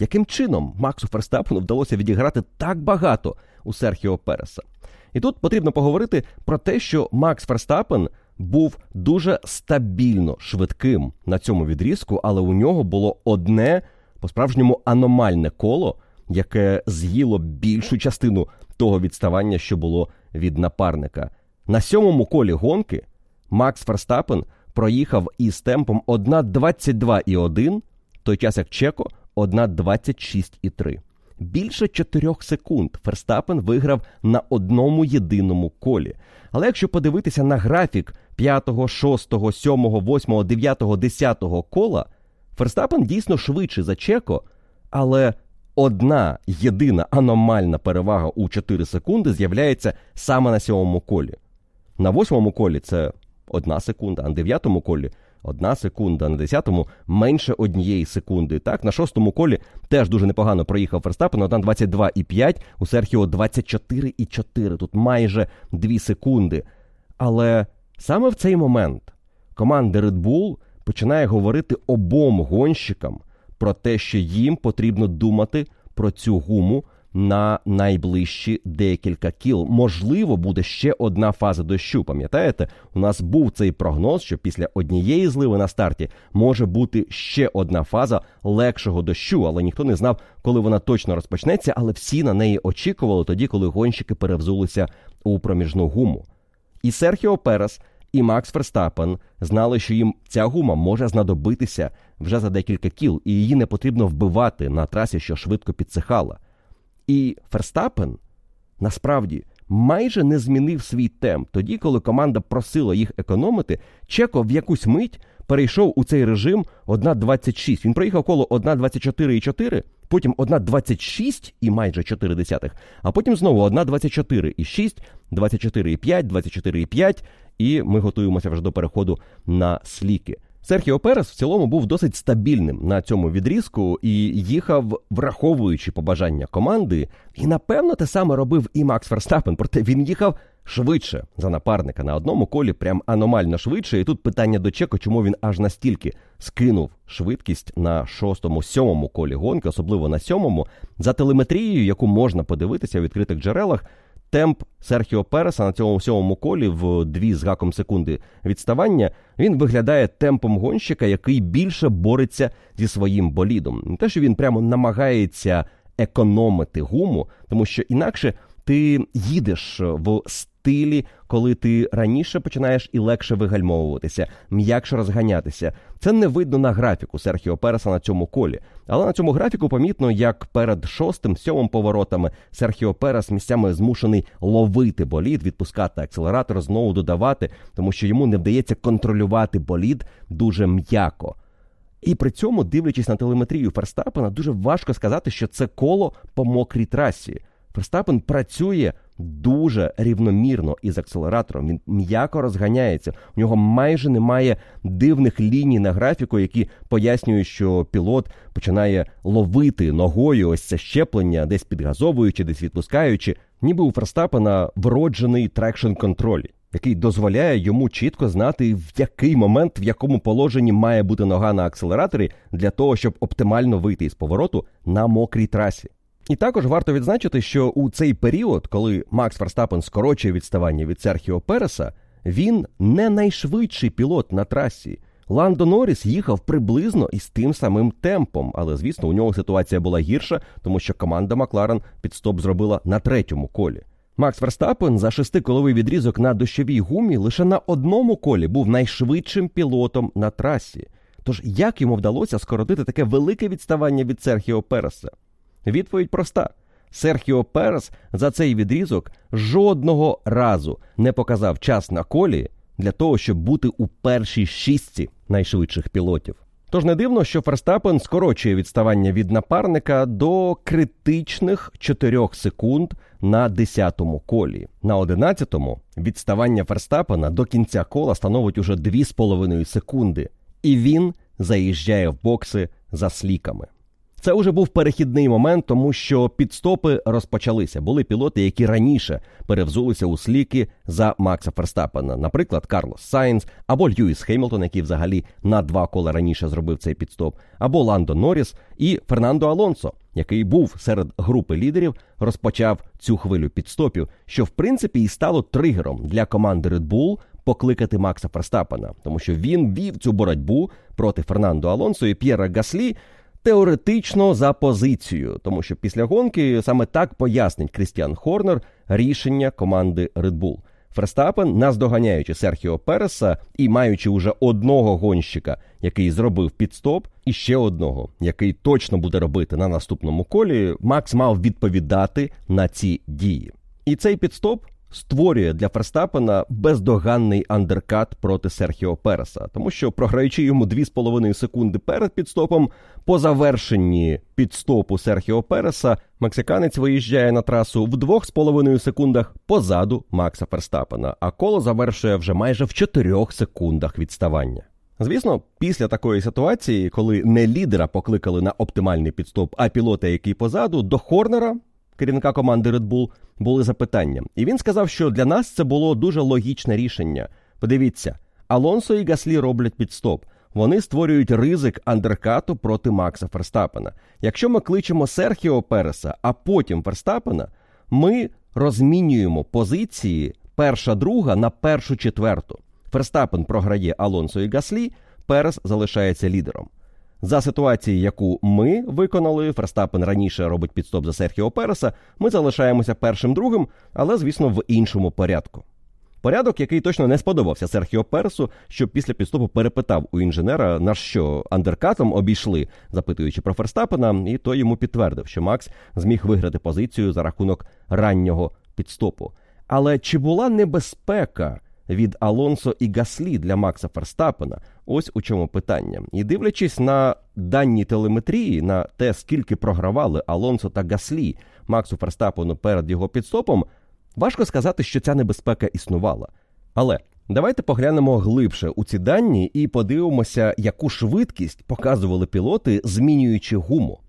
Яким чином Максу Ферстапену вдалося відіграти так багато у Серхіо Переса? І тут потрібно поговорити про те, що Макс Ферстапен був дуже стабільно швидким на цьому відрізку, але у нього було одне по-справжньому аномальне коло, яке з'їло більшу частину того відставання, що було від напарника. На сьомому колі гонки Макс Ферстапен проїхав із темпом 1.22,1, той час як Чеко 1.26,3. Більше 4 секунд Ферстапен виграв на одному єдиному колі. Але якщо подивитися на графік 5, 6, 7, 8, 9, 10 кола, Ферстапен дійсно швидший за Чеко, але одна єдина аномальна перевага у 4 секунди з'являється саме на сьомому колі. На восьмому колі це одна секунда, а на дев'ятому колі одна секунда, на десятому менше однієї секунди. Так, на шостому колі теж дуже непогано проїхав Ферстапен, 1.22,5, у Серхіо 24,4. Тут майже 2 секунди. Але саме в цей момент команда Red Bull починає говорити обом гонщикам про те, що їм потрібно думати про цю гуму на найближчі декілька кіл. Можливо, буде ще одна фаза дощу. Пам'ятаєте, у нас був цей прогноз, що після однієї зливи на старті може бути ще одна фаза легшого дощу, але ніхто не знав, коли вона точно розпочнеться. Але всі на неї очікували тоді, коли гонщики перевзулися у проміжну гуму. І Серхіо Перес. І Макс Ферстапен знали, що їм ця гума може знадобитися вже за декілька кіл, і її не потрібно вбивати на трасі, що швидко підсихала. І Ферстапен насправді майже не змінив свій темп. Тоді, коли команда просила їх економити, Чеко в якусь мить перейшов у цей режим 1.26. Він проїхав коло 1.24,4, потім 1.26 і майже 4 десятих, а потім знову 1.24,6, 24,5, 24,5, і ми готуємося вже до переходу на сліки. Серхіо Перес в цілому був досить стабільним на цьому відрізку і їхав, враховуючи побажання команди. І напевно те саме робив і Макс Ферстапен, проте він їхав швидше за напарника на одному колі, прям аномально швидше. І тут питання до Чеко, чому він аж настільки скинув швидкість на шостому, сьомому колі гонки, особливо на сьомому, за телеметрією, яку можна подивитися в відкритих джерелах. Темп Серхіо Переса на цьому сьомому колі в дві з гаком секунди відставання він виглядає темпом гонщика, який більше бореться зі своїм болідом. Не те, що він прямо намагається економити гуму, тому що інакше ти їдеш в стилі, коли ти раніше починаєш і легше вигальмовуватися, м'якше розганятися. Це не видно на графіку Серхіо Переса на цьому колі. Але на цьому графіку помітно, як перед шостим, сьомим поворотами Серхіо Перес місцями змушений ловити болід, відпускати акселератор, знову додавати, тому що йому не вдається контролювати болід дуже м'яко. І при цьому, дивлячись на телеметрію Ферстапена, дуже важко сказати, що це коло по мокрій трасі. Ферстапен працює дуже рівномірно із акселератором. Він м'яко розганяється. У нього майже немає дивних ліній на графіку, які пояснюють, що пілот починає ловити ногою ось це зчеплення, десь підгазовуючи, десь відпускаючи. Ніби у Ферстапена вроджений traction control. Який дозволяє йому чітко знати, в який момент, в якому положенні має бути нога на акселераторі для того, щоб оптимально вийти із повороту на мокрій трасі. І також варто відзначити, що у цей період, коли Макс Ферстапен скорочує відставання від Серхіо Переса, він не найшвидший пілот на трасі. Ландо Норріс їхав приблизно із тим самим темпом, але звісно, у нього ситуація була гірша, тому що команда Макларен підстоп зробила на третьому колі. Макс Верстапен за шестиколовий відрізок на дощовій гумі лише на одному колі був найшвидшим пілотом на трасі. Тож як йому вдалося скоротити таке велике відставання від Серхіо Переса? Відповідь проста: Серхіо Перес за цей відрізок жодного разу не показав час на колі для того, щоб бути у першій шістці найшвидших пілотів. Тож не дивно, що Ферстапен скорочує відставання від напарника до критичних 4 секунд на 10-му колі. На 11-му відставання Ферстапена до кінця кола становить уже 2,5 секунди, і він заїжджає в бокси за сліками. Це вже був перехідний момент, тому що підстопи розпочалися. Були пілоти, які раніше перевзулися у сліки за Макса Ферстапена, наприклад, Карлос Сайнс або Льюіс Хеймлтон, який взагалі на два кола раніше зробив цей пітстоп, або Ландо Норріс і Фернандо Алонсо, який був серед групи лідерів, розпочав цю хвилю пітстопів, що в принципі і стало тригером для команди Red Bull покликати Макса Ферстапена, тому що він вів цю боротьбу проти Фернандо Алонсо і П'єра Гаслі теоретично за позицію, тому що після гонки саме так пояснить Крістіан Хорнер рішення команди Red Bull. Ферстапен, наздоганяючи Серхіо Переса і маючи уже одного гонщика, який зробив підстоп, і ще одного, який точно буде робити на наступному колі, Макс мав відповідати на ці дії. І цей підстоп створює для Ферстапена бездоганний андеркат проти Серхіо Переса, тому що програючи йому 2,5 секунди перед підстопом, по завершенні підстопу Серхіо Переса мексиканець виїжджає на трасу в 2,5 секундах позаду Макса Ферстапена, а коло завершує вже майже в 4 секундах відставання. Звісно, після такої ситуації, коли не лідера покликали на оптимальний підстоп, а пілота, який позаду, до Хорнера керівника команди Red Bull, були запитання. І він сказав, що для нас це було дуже логічне рішення. Подивіться, Алонсо і Гаслі роблять підстоп. Вони створюють ризик андеркату проти Макса Ферстапена. Якщо ми кличемо Серхіо Переса, а потім Ферстапена, ми розмінюємо позиції перша друга на першу четверту. Ферстапен програє Алонсо і Гаслі, Перес залишається лідером. За ситуації, яку ми виконали, Ферстапен раніше робить підстоп за Серхіо Переса, ми залишаємося першим другим, але, звісно, в іншому порядку. Порядок, який точно не сподобався Серхіо Пересу, що після підстопу перепитав у інженера, на що андеркатом обійшли, запитуючи про Ферстапена, і той йому підтвердив, що Макс зміг виграти позицію за рахунок раннього підстопу. Але чи була небезпека від Алонсо і Гаслі для Макса Ферстапена. Ось у чому питання. І дивлячись на дані телеметрії, на те, скільки програвали Алонсо та Гаслі Максу Ферстапену перед його підстопом, важко сказати, що ця небезпека існувала. Але давайте поглянемо глибше у ці дані і подивимося, яку швидкість показували пілоти, змінюючи гуму.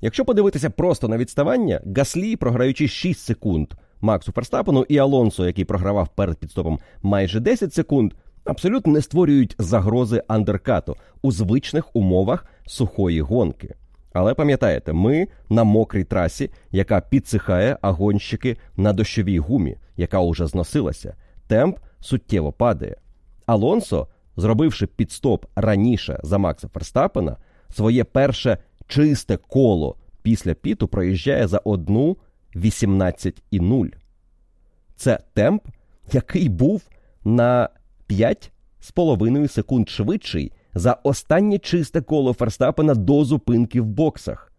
Якщо подивитися просто на відставання, Гаслі, програючи 6 секунд Максу Ферстапену і Алонсо, який програвав перед підстопом майже 10 секунд, абсолютно не створюють загрози андеркату у звичних умовах сухої гонки. Але пам'ятаєте, ми на мокрій трасі, яка підсихає, а гонщики на дощовій гумі, яка уже зносилася. Темп суттєво падає. Алонсо, зробивши підстоп раніше за Макса Ферстапена, своє перше чисте коло після піту проїжджає за одну 18,0. Це темп, який був на 5,5 секунд швидший за останнє чисте коло Ферстапена до зупинки в боксах.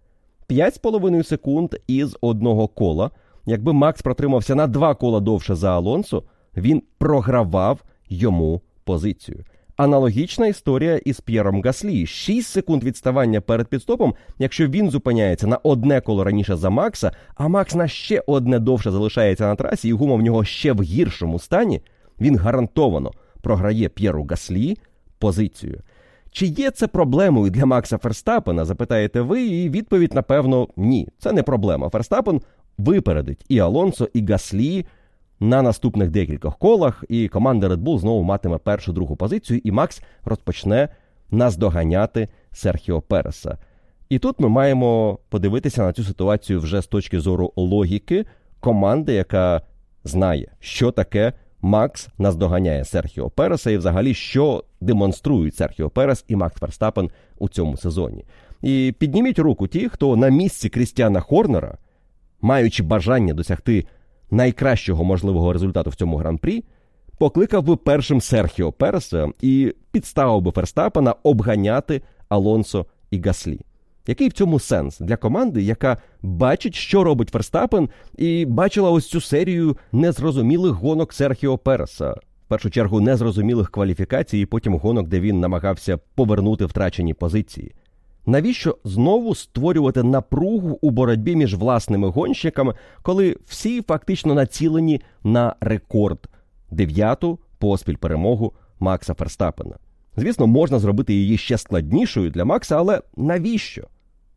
5,5 секунд із одного кола. Якби Макс протримався на два кола довше за Алонсо, він програвав йому позицію. Аналогічна історія із П'єром Гаслі. 6 секунд відставання перед підстопом, якщо він зупиняється на одне коло раніше за Макса, а Макс на ще одне довше залишається на трасі, і гума в нього ще в гіршому стані, він гарантовано програє П'єру Гаслі позицію. Чи є це проблемою для Макса Ферстапена? Запитаєте ви, і відповідь, напевно, ні. Це не проблема. Ферстапен випередить і Алонсо, і Гаслі на наступних декількох колах, і команда Red Bull знову матиме першу другу позицію, і Макс розпочне наздоганяти Серхіо Переса. І тут ми маємо подивитися на цю ситуацію вже з точки зору логіки команди, яка знає, що таке Макс наздоганяє Серхіо Переса, і взагалі що демонструють Серхіо Перес і Макс Ферстапен у цьому сезоні. І підніміть руку ті, хто на місці Крістіана Хорнера, маючи бажання досягти найкращого можливого результату в цьому гран-прі, покликав би першим Серхіо Переса і підставив би Ферстапена обганяти Алонсо і Гаслі. Який в цьому сенс для команди, яка бачить, що робить Ферстапен, і бачила ось цю серію незрозумілих гонок Серхіо Переса, в першу чергу незрозумілих кваліфікацій, і потім гонок, де він намагався повернути втрачені позиції. Навіщо знову створювати напругу у боротьбі між власними гонщиками, коли всі фактично націлені на рекорд дев'яту поспіль перемогу Макса Ферстапена? Звісно, можна зробити її ще складнішою для Макса, але навіщо?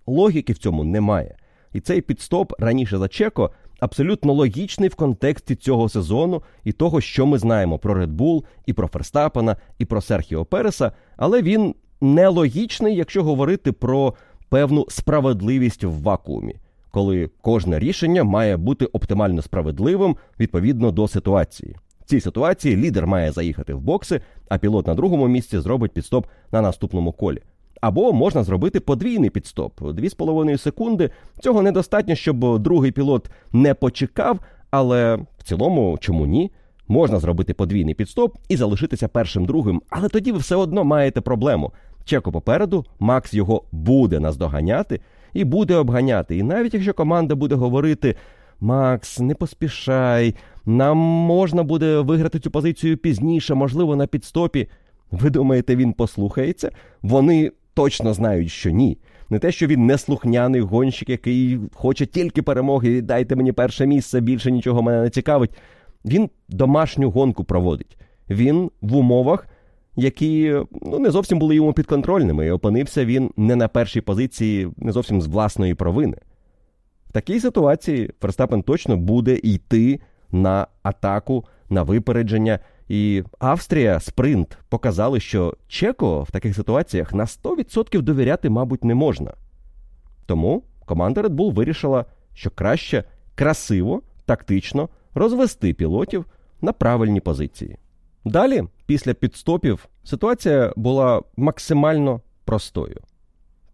Логіки в цьому немає. І цей підстоп раніше за Чеко абсолютно логічний в контексті цього сезону і того, що ми знаємо про Red Bull, і про Ферстапена, і про Серхіо Переса, але він нелогічний, якщо говорити про певну справедливість в вакуумі, коли кожне рішення має бути оптимально справедливим відповідно до ситуації. В цій ситуації лідер має заїхати в бокси, а пілот на другому місці зробить підстоп на наступному колі. Або можна зробити подвійний підстоп 2,5 секунди. Цього недостатньо, щоб другий пілот не почекав, але в цілому, чому ні? Можна зробити подвійний підстоп і залишитися першим другим, але тоді ви все одно маєте проблему. Чеко попереду, Макс його буде наздоганяти і буде обганяти. І навіть якщо команда буде говорити: Макс, не поспішай, нам можна буде виграти цю позицію пізніше, можливо, на підстопі. Ви думаєте, він послухається? Вони точно знають, що ні. Не те, що він неслухняний гонщик, який хоче тільки перемоги, дайте мені перше місце, більше нічого мене не цікавить. Він домашню гонку проводить. Він в умовах, які ну, не зовсім були йому підконтрольними, і опинився він не на першій позиції, не зовсім з власної провини. В такій ситуації Ферстапен точно буде йти на атаку, на випередження. І Австрія, спринт показали, що Чеко в таких ситуаціях на 100% довіряти, мабуть, не можна. Тому команда Red Bull вирішила, що краще красиво, тактично розвести пілотів на правильні позиції. Далі, після підстопів, ситуація була максимально простою.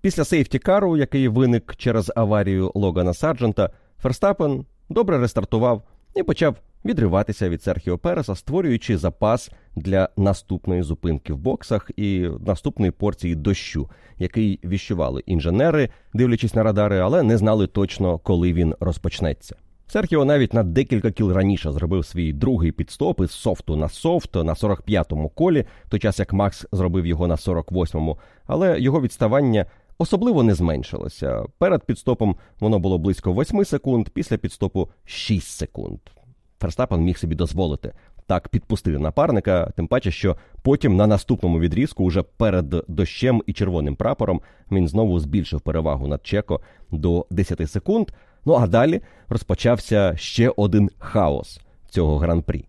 Після сейфті-кару, який виник через аварію Логана Сарджента, Ферстапен добре рестартував і почав відриватися від Серхіо Переса, створюючи запас для наступної зупинки в боксах і наступної порції дощу, який віщували інженери, дивлячись на радари, але не знали точно, коли він розпочнеться. Серхіо навіть на декілька кіл раніше зробив свій другий підстоп із софту на софт на 45-му колі, той час як Макс зробив його на 48-му, але його відставання особливо не зменшилося. Перед підстопом воно було близько 8 секунд, після підстопу 6 секунд. Ферстапен міг собі дозволити так підпустити напарника, тим паче, що потім на наступному відрізку, уже перед дощем і червоним прапором, він знову збільшив перевагу над Чеко до 10 секунд. Ну а далі розпочався ще один хаос цього гран-прі.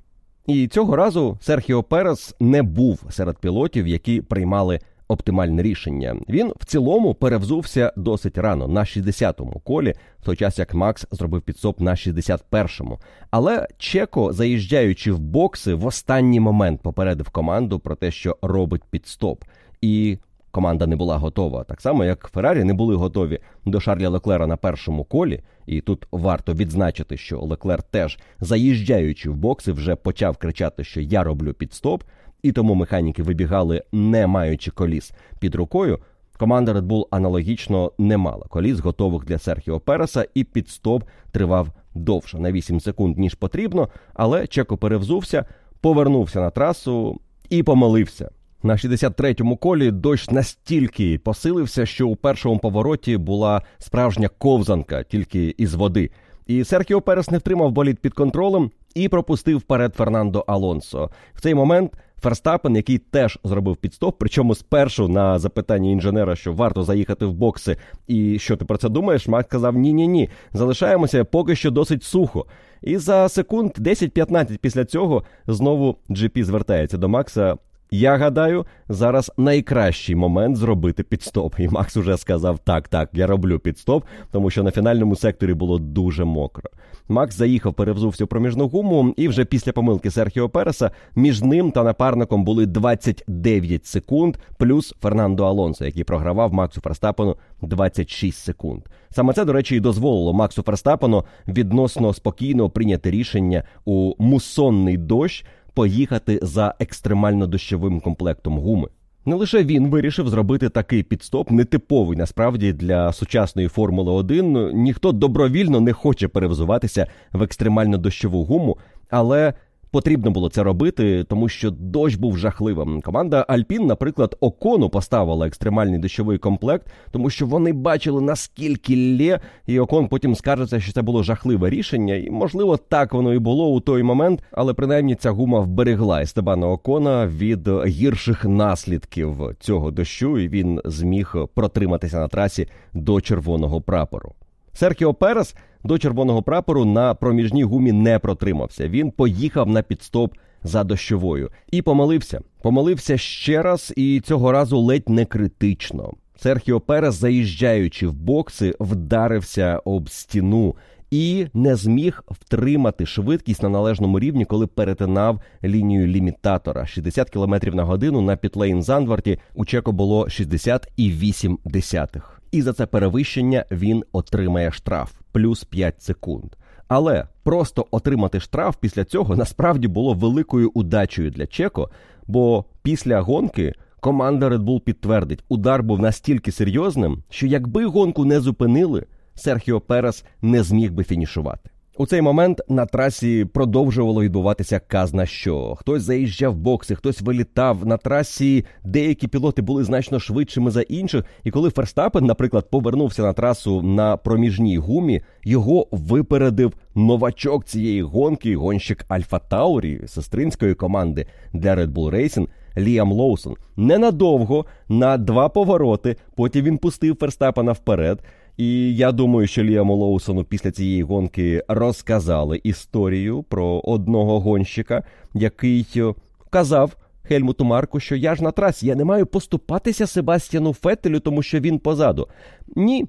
І цього разу Серхіо Перес не був серед пілотів, які приймали оптимальне рішення. Він в цілому перевзувся досить рано на 60-му колі, в той час як Макс зробив підсоп на 61-му. Але Чеко, заїжджаючи в бокси, в останній момент попередив команду про те, що робить підстоп. І команда не була готова, так само як Феррарі не були готові до Шарля Леклера на першому колі. І тут варто відзначити, що Леклер теж заїжджаючи в бокси, вже почав кричати, що я роблю підстоп і тому механіки вибігали, не маючи коліс під рукою. Команда Red Bull аналогічно не мала коліс, готових для Серхіо Переса, і підстоп тривав довше на 8 секунд, ніж потрібно. Але Чеко перевзувся, повернувся на трасу і помолився. На 63-му колі дощ настільки посилився, що у першому повороті була справжня ковзанка тільки із води. І Серхіо Перес не втримав болід під контролем і пропустив вперед Фернандо Алонсо. В цей момент Ферстапен, який теж зробив підстоп, причому спершу на запитання інженера, що варто заїхати в бокси, і що ти про це думаєш, Макс сказав: ні-ні ні, залишаємося поки що досить сухо. І за секунд 10-15 після цього знову GP звертається до Макса я гадаю, зараз найкращий момент зробити підстоп. І Макс уже сказав: так, так, я роблю підстоп, тому що на фінальному секторі було дуже мокро. Макс заїхав, перевзувся в проміжну гуму, і вже після помилки Серхіо Переса між ним та напарником були 29 секунд, плюс Фернандо Алонсо, який програвав Максу Ферстапену 26 секунд. Саме це, до речі, і дозволило Максу Ферстапену відносно спокійно прийняти рішення у мусонний дощ поїхати за екстремально дощовим комплектом гуми. Не лише він вирішив зробити такий підстоп, нетиповий насправді для сучасної Формули 1. Ніхто добровільно не хоче перевзуватися в екстремально дощову гуму, але Потрібно було це робити, тому що дощ був жахливим. Команда Альпін, наприклад, окону поставила екстремальний дощовий комплект, тому що вони бачили наскільки лє, і окон потім скажеться, що це було жахливе рішення, і можливо так воно і було у той момент, але принаймні ця гума вберегла Естебана Окона від гірших наслідків цього дощу, і він зміг протриматися на трасі до червоного прапору. Серхіо Перес до червоного прапору на проміжній гумі не протримався. Він поїхав на підстоп за дощовою і помилився. Помилився ще раз, і цього разу ледь не критично. Серхіо Перес, заїжджаючи в бокси, вдарився об стіну і не зміг втримати швидкість на належному рівні, коли перетинав лінію лімітатора. 60 км на годину на Пітлейн Зандварті у Чеко було 60,8 десятих. І за це перевищення він отримає штраф плюс 5 секунд. Але просто отримати штраф після цього насправді було великою удачею для Чеко, бо після гонки команда Red Bull підтвердить, удар був настільки серйозним, що якби гонку не зупинили, Серхіо Перес не зміг би фінішувати. У цей момент на трасі продовжувало відбуватися казна що. Хтось заїжджав бокси, хтось вилітав на трасі. Деякі пілоти були значно швидшими за інших. І коли Ферстапен, наприклад, повернувся на трасу на проміжній гумі, його випередив новачок цієї гонки, гонщик Альфа Таурі, сестринської команди для Red Bull Racing, Ліам Лоусон. Ненадовго на два повороти. Потім він пустив Ферстапена вперед. І я думаю, що Ліаму Лоусону після цієї гонки розказали історію про одного гонщика, який е, казав Хельмуту Марку, що я ж на трасі, я не маю поступатися Себастьяну Феттелю, тому що він позаду. Ні,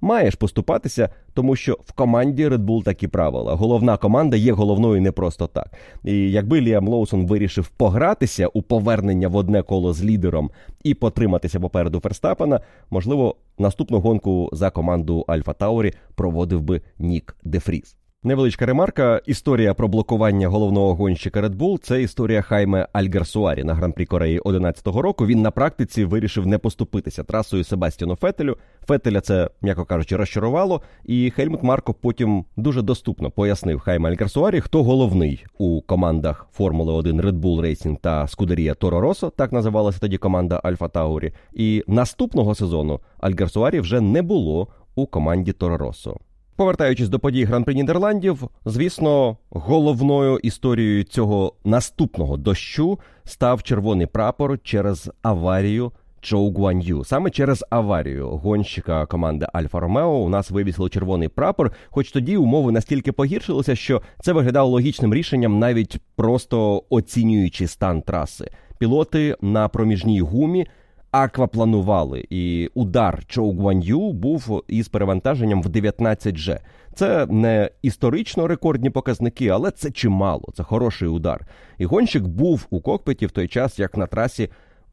маєш поступатися, тому що в команді Red Bull такі правила. Головна команда є головною не просто так. І якби Ліам Лоусон вирішив погратися у повернення в одне коло з лідером і потриматися попереду Ферстапена, можливо, наступну гонку за команду Альфа Таурі проводив би Нік Де Вріс. Невеличка ремарка. Історія про блокування головного гонщика Red Bull – це історія Хайме Альгерсуарі на гран-прі Кореї 11-го року. Він на практиці вирішив не поступитися трасою Себастьяну Феттелю. Феттеля це, м'яко кажучи, розчарувало. І Хельмут Марко потім дуже доступно пояснив Хайме Альгерсуарі, хто головний у командах Формули 1 Red Bull Racing та Скудерія Торо Росо, так називалася тоді команда Альфа Таурі. І наступного сезону Альгерсуарі вже не було у команді Торо Росо. Повертаючись до подій Гран-при Нідерландів, звісно, головною історією цього наступного дощу став червоний прапор через аварію Чоу Гуан'ю. Саме через аварію гонщика команди Альфа Ромео у нас вивісили червоний прапор. Хоч тоді умови настільки погіршилися, що це виглядало логічним рішенням, навіть просто оцінюючи стан траси. Пілоти на проміжній гумі аквапланували, і удар Чоу Гуан'ю був із перевантаженням в 19 G. Це не історично рекордні показники, але це чимало. Це хороший удар. І гонщик був у кокпіті в той час, як на трасі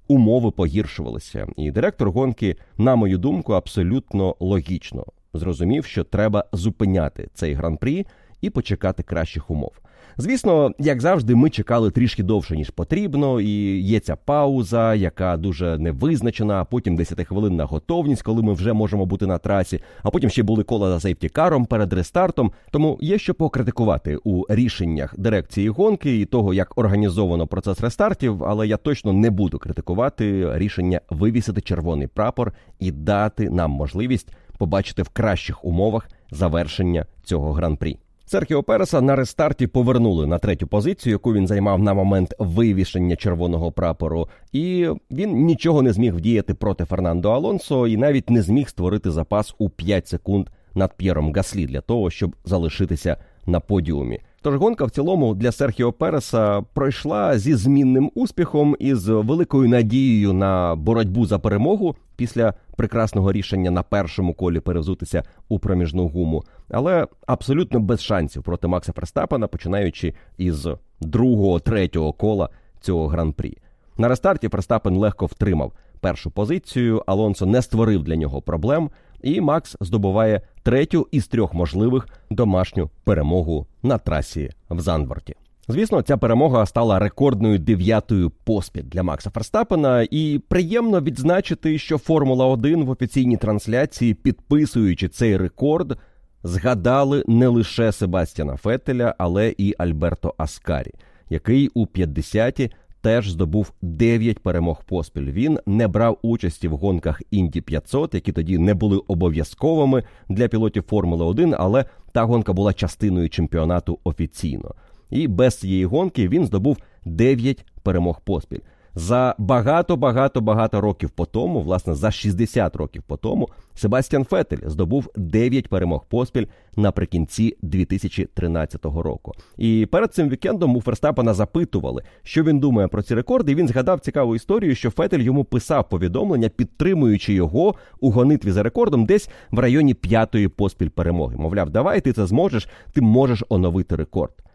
умови погіршувалися. І директор гонки, на мою думку, абсолютно логічно зрозумів, що треба зупиняти цей гран-прі і почекати кращих умов. Звісно, як завжди, ми чекали трішки довше ніж потрібно, і є ця пауза, яка дуже невизначена. а Потім 10 хвилин на готовність, коли ми вже можемо бути на трасі. А потім ще були кола за сейфтікаром перед рестартом. Тому є що покритикувати у рішеннях дирекції гонки і того, як організовано процес рестартів. Але я точно не буду критикувати рішення вивісити червоний прапор і дати нам можливість побачити в кращих умовах завершення цього гран-прі. Серхіо Переса на рестарті повернули на третю позицію, яку він займав на момент вивішення червоного прапору, і він нічого не зміг вдіяти проти Фернандо Алонсо і навіть не зміг створити запас у 5 секунд над П'єром Гаслі для того, щоб залишитися на подіумі. Тож гонка в цілому для Серхіо Переса пройшла зі змінним успіхом і з великою надією на боротьбу за перемогу після прекрасного рішення на першому колі перевзутися у проміжну гуму, але абсолютно без шансів проти Макса Ферстапена, починаючи із другого, третього кола цього гран-прі. На рестарті Ферстапен легко втримав першу позицію. Алонсо не створив для нього проблем. І Макс здобуває третю із трьох можливих домашню перемогу на трасі в Зандворті. Звісно, ця перемога стала рекордною дев'ятою поспіль для Макса Ферстапена, і приємно відзначити, що Формула 1 в офіційній трансляції, підписуючи цей рекорд, згадали не лише Себастьяна Фетеля, але і Альберто Аскарі. який у 50-ті теж здобув 9 перемог поспіль. Він не брав участі в гонках Інді 500, які тоді не були обов'язковими для пілотів Формули 1, але та гонка була частиною чемпіонату офіційно. І без цієї гонки він здобув 9 перемог поспіль. За багато, багато, багато років по тому, власне, за 60 років по тому, Себастьян Фетель здобув 9 перемог поспіль наприкінці 2013 року. І перед цим вікендом у Ферстапена запитували, що він думає про ці рекорди. Він згадав цікаву історію, що Фетель йому писав повідомлення, підтримуючи його у гонитві за рекордом, десь в районі п'ятої поспіль перемоги. Мовляв, давай ти це зможеш, ти можеш оновити рекорд.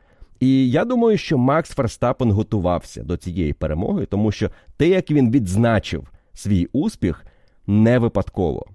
І я думаю, що Макс Ферстапен готувався до цієї перемоги, тому що те, як він відзначив свій успіх, не випадково.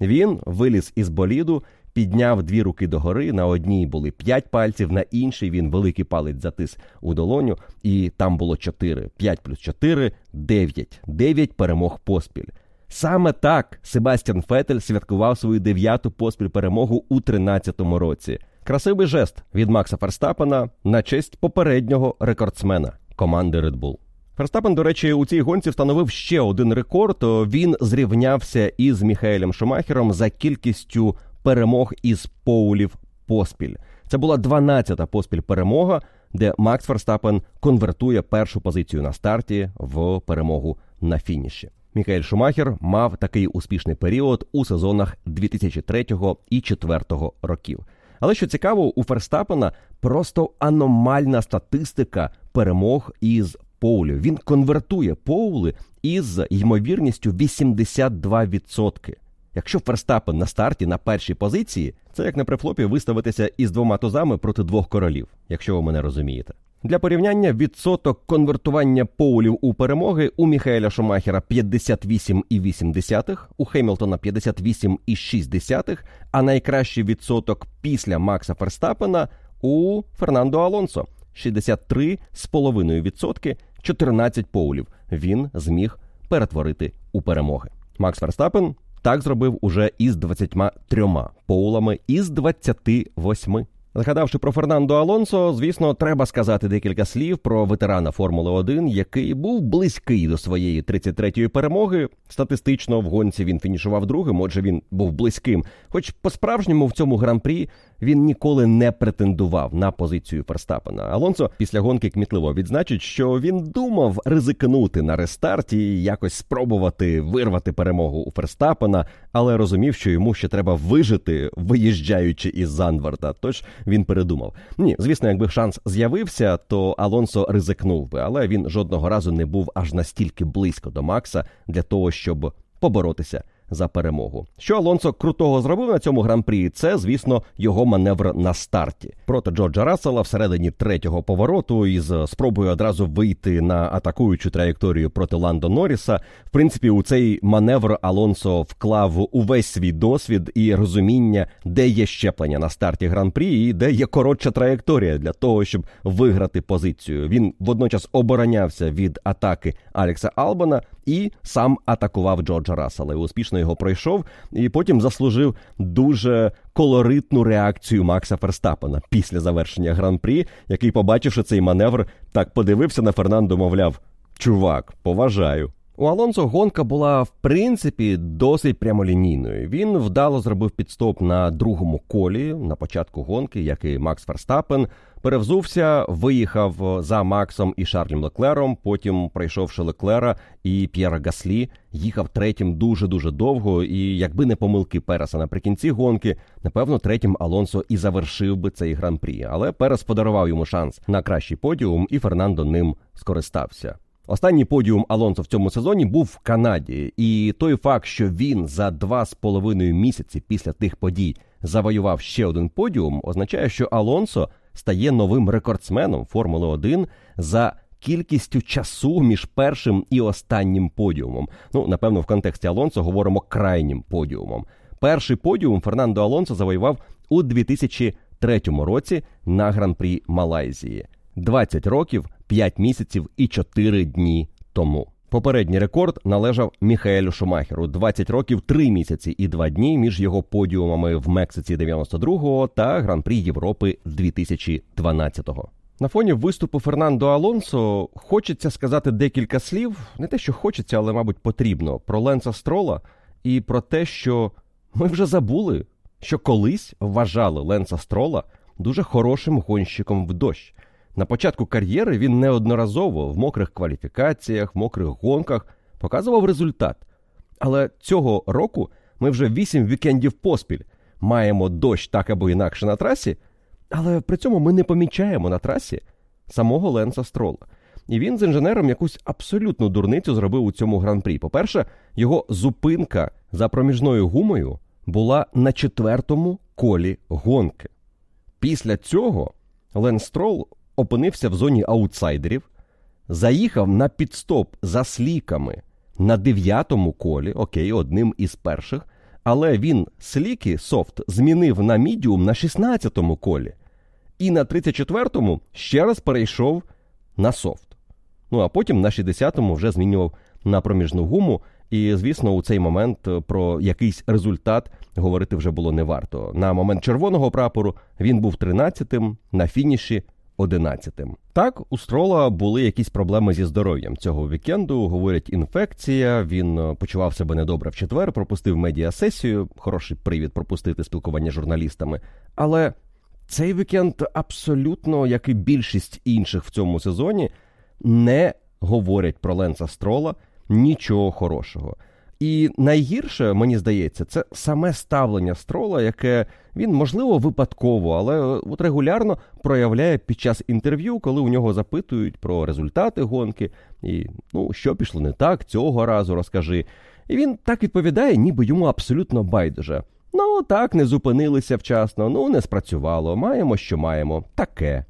Він виліз із боліду, підняв дві руки догори. На одній були п'ять пальців, на іншій він великий палець затис у долоню, і там було чотири. П'ять плюс чотири дев'ять. Дев'ять перемог поспіль. Саме так Себастьян Фетель святкував свою дев'яту поспіль перемогу у 13-му році. Красивий жест від Макса Ферстапена на честь попереднього рекордсмена команди Red Bull. Ферстапен, до речі, у цій гонці встановив ще один рекорд. Він зрівнявся із Міхаелем Шумахером за кількістю перемог із поулів поспіль. Це була 12-та поспіль перемога, де Макс Ферстапен конвертує першу позицію на старті в перемогу на фініші. Міхаель Шумахер мав такий успішний період у сезонах 2003 і 2004 років. Але що цікаво, у Ферстапена просто аномальна статистика перемог із Поулю. Він конвертує поули із ймовірністю 82%. Якщо Ферстапен на старті на першій позиції, це як на префлопі виставитися із двома тузами проти двох королів, якщо ви мене розумієте. Для порівняння відсоток конвертування поулів у перемоги у Міхаеля Шумахера 58,8, у Хемілтона 58,6, а найкращий відсоток після Макса Ферстапена у Фернандо Алонсо 63,5%, 14 поулів. Він зміг перетворити у перемоги. Макс Ферстапен так зробив уже із 23 поулами із 28. Згадавши про Фернандо Алонсо, звісно, треба сказати декілька слів про ветерана Формули 1, який був близький до своєї 33-ї перемоги. Статистично в гонці він фінішував другим, отже, він був близьким. Хоч по-справжньому в цьому гран-прі він ніколи не претендував на позицію Ферстапена. Алонсо після гонки кмітливо відзначить, що він думав ризикнути на рестарті і якось спробувати вирвати перемогу у Ферстапена, але розумів, що йому ще треба вижити, виїжджаючи із Занварта. Тож він передумав. Ні, звісно, якби шанс з'явився, то Алонсо ризикнув би, але він жодного разу не був аж настільки близько до Макса для того, щоб поборотися за перемогу. Що Алонсо крутого зробив на цьому гран-прі? Це, звісно, його маневр на старті проти Джорджа Рассела всередині третього повороту із спробою одразу вийти на атакуючу траєкторію проти Ландо Норріса. В принципі, у цей маневр Алонсо вклав увесь свій досвід і розуміння, де є щеплення на старті гран-прі, і де є коротша траєкторія для того, щоб виграти позицію. Він водночас оборонявся від атаки Алекса Албана і сам атакував Джорджа Рассела. І успішно його пройшов, і потім заслужив дуже колоритну реакцію Макса Ферстапена після завершення гран-прі, який, побачивши цей маневр, так подивився на Фернандо, мовляв: Чувак, поважаю. У Алонсо гонка була в принципі досить прямолінійною. Він вдало зробив підстоп на другому колі на початку гонки, як і Макс Ферстапен. Перевзувся, виїхав за Максом і Шарлем Леклером. Потім, пройшовши Леклера і П'єра Гаслі, їхав третім дуже дуже довго. І якби не помилки Переса наприкінці гонки, напевно, третім Алонсо і завершив би цей гран-прі. Але Перес подарував йому шанс на кращий подіум, і Фернандо ним скористався. Останній подіум Алонсо в цьому сезоні був в Канаді, і той факт, що він за два з половиною місяці після тих подій завоював ще один подіум, означає, що Алонсо стає новим рекордсменом Формули 1 за кількістю часу між першим і останнім подіумом. Ну, напевно, в контексті Алонсо говоримо крайнім подіумом. Перший подіум Фернандо Алонсо завоював у 2003 році на гран-прі Малайзії. 20 років, 5 місяців і 4 дні тому. Попередній рекорд належав Міхаелю Шумахеру 20 років, 3 місяці і 2 дні між його подіумами в Мексиці 92-го та Гран-прі Європи 2012-го. На фоні виступу Фернандо Алонсо хочеться сказати декілька слів, не те, що хочеться, але, мабуть, потрібно, про Ленса Строла і про те, що ми вже забули, що колись вважали Ленса Строла дуже хорошим гонщиком в дощ. На початку кар'єри він неодноразово в мокрих кваліфікаціях, в мокрих гонках показував результат. Але цього року ми вже вісім вікендів поспіль маємо дощ так або інакше на трасі, але при цьому ми не помічаємо на трасі самого Ленса Строла. І він з інженером якусь абсолютну дурницю зробив у цьому гран-прі. По-перше, його зупинка за проміжною гумою була на четвертому колі гонки. Після цього Ленс Строл опинився в зоні аутсайдерів, заїхав на підстоп за сліками на дев'ятому колі, окей, одним із перших, але він сліки софт змінив на мідіум на 16-му колі. І на 34-му ще раз перейшов на софт. Ну а потім на 60-му вже змінював на проміжну гуму. І, звісно, у цей момент про якийсь результат говорити вже було не варто. На момент червоного прапору він був 13-тим, на фініші 11-тим. Так, у Строла були якісь проблеми зі здоров'ям цього вікенду. Говорять, інфекція. Він е, почував себе недобре в четвер, пропустив медіасесію. Хороший привід пропустити спілкування з журналістами. Але цей вікенд абсолютно, як і більшість інших в цьому сезоні, не говорять про Ленса Строла нічого хорошого. І найгірше, мені здається, це саме ставлення строла, яке він, можливо, випадково, але от регулярно проявляє під час інтерв'ю, коли у нього запитують про результати гонки, і ну, що пішло не так, цього разу розкажи. І він так відповідає, ніби йому абсолютно байдуже. Ну, так, не зупинилися вчасно, ну не спрацювало, маємо, що маємо, таке.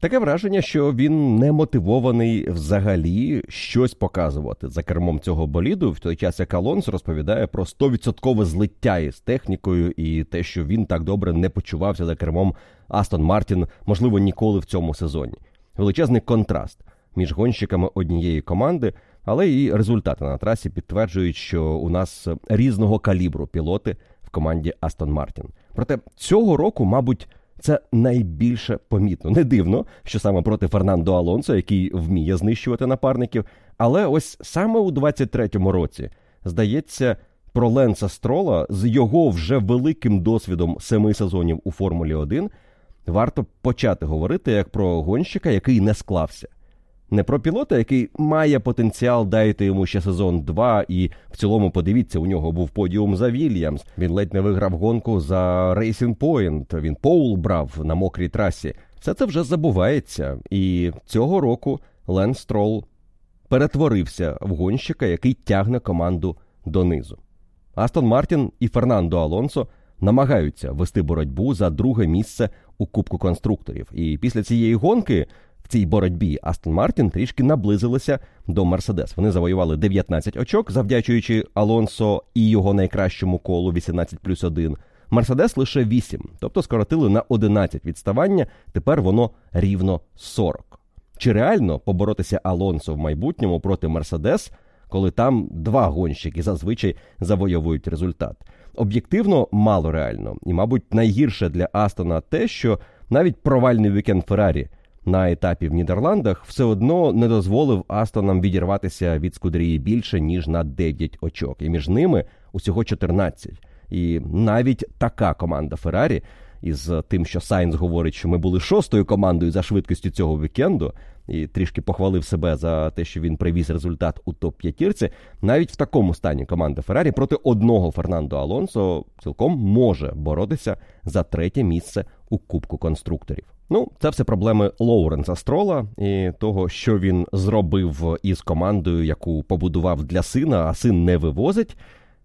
Таке враження, що він не мотивований взагалі щось показувати за кермом цього боліду, в той час як Алонс розповідає про 100% злиття із технікою і те, що він так добре не почувався за кермом Астон Мартін, можливо, ніколи в цьому сезоні. Величезний контраст між гонщиками однієї команди, але і результати на трасі підтверджують, що у нас різного калібру пілоти в команді Астон Мартін. Проте цього року, мабуть. Це найбільше помітно. Не дивно, що саме проти Фернандо Алонсо, який вміє знищувати напарників. Але ось саме у 23-му році здається про Ленса Строла з його вже великим досвідом семи сезонів у Формулі 1 варто почати говорити як про гонщика, який не склався. Не про пілота, який має потенціал, дайте йому ще сезон 2, і в цілому, подивіться, у нього був подіум за Вільямс. Він ледь не виграв гонку за Racing Point, Він Поул брав на мокрій трасі. Все це вже забувається. І цього року Лен Строл перетворився в гонщика, який тягне команду донизу. Астон Мартін і Фернандо Алонсо намагаються вести боротьбу за друге місце у Кубку конструкторів. І після цієї гонки цій боротьбі Астон Мартін трішки наблизилися до Мерседес. Вони завоювали 19 очок, завдячуючи Алонсо і його найкращому колу 18 плюс 1. Мерседес лише 8, тобто скоротили на 11 відставання. Тепер воно рівно 40. Чи реально поборотися Алонсо в майбутньому проти Мерседес, коли там два гонщики зазвичай завойовують результат? Об'єктивно мало реально, і, мабуть, найгірше для Астона те, що навіть провальний вікенд Феррарі на етапі в Нідерландах все одно не дозволив Астонам відірватися від Скудерії більше ніж на 9 очок, і між ними усього 14. І навіть така команда Феррарі, із тим, що Сайнс говорить, що ми були шостою командою за швидкістю цього вікенду, і трішки похвалив себе за те, що він привіз результат у топ п'ятірці. Навіть в такому стані команда Феррарі проти одного Фернандо Алонсо цілком може боротися за третє місце у Кубку конструкторів. Ну, це все проблеми Лоуренса Строла і того, що він зробив із командою, яку побудував для сина, а син не вивозить.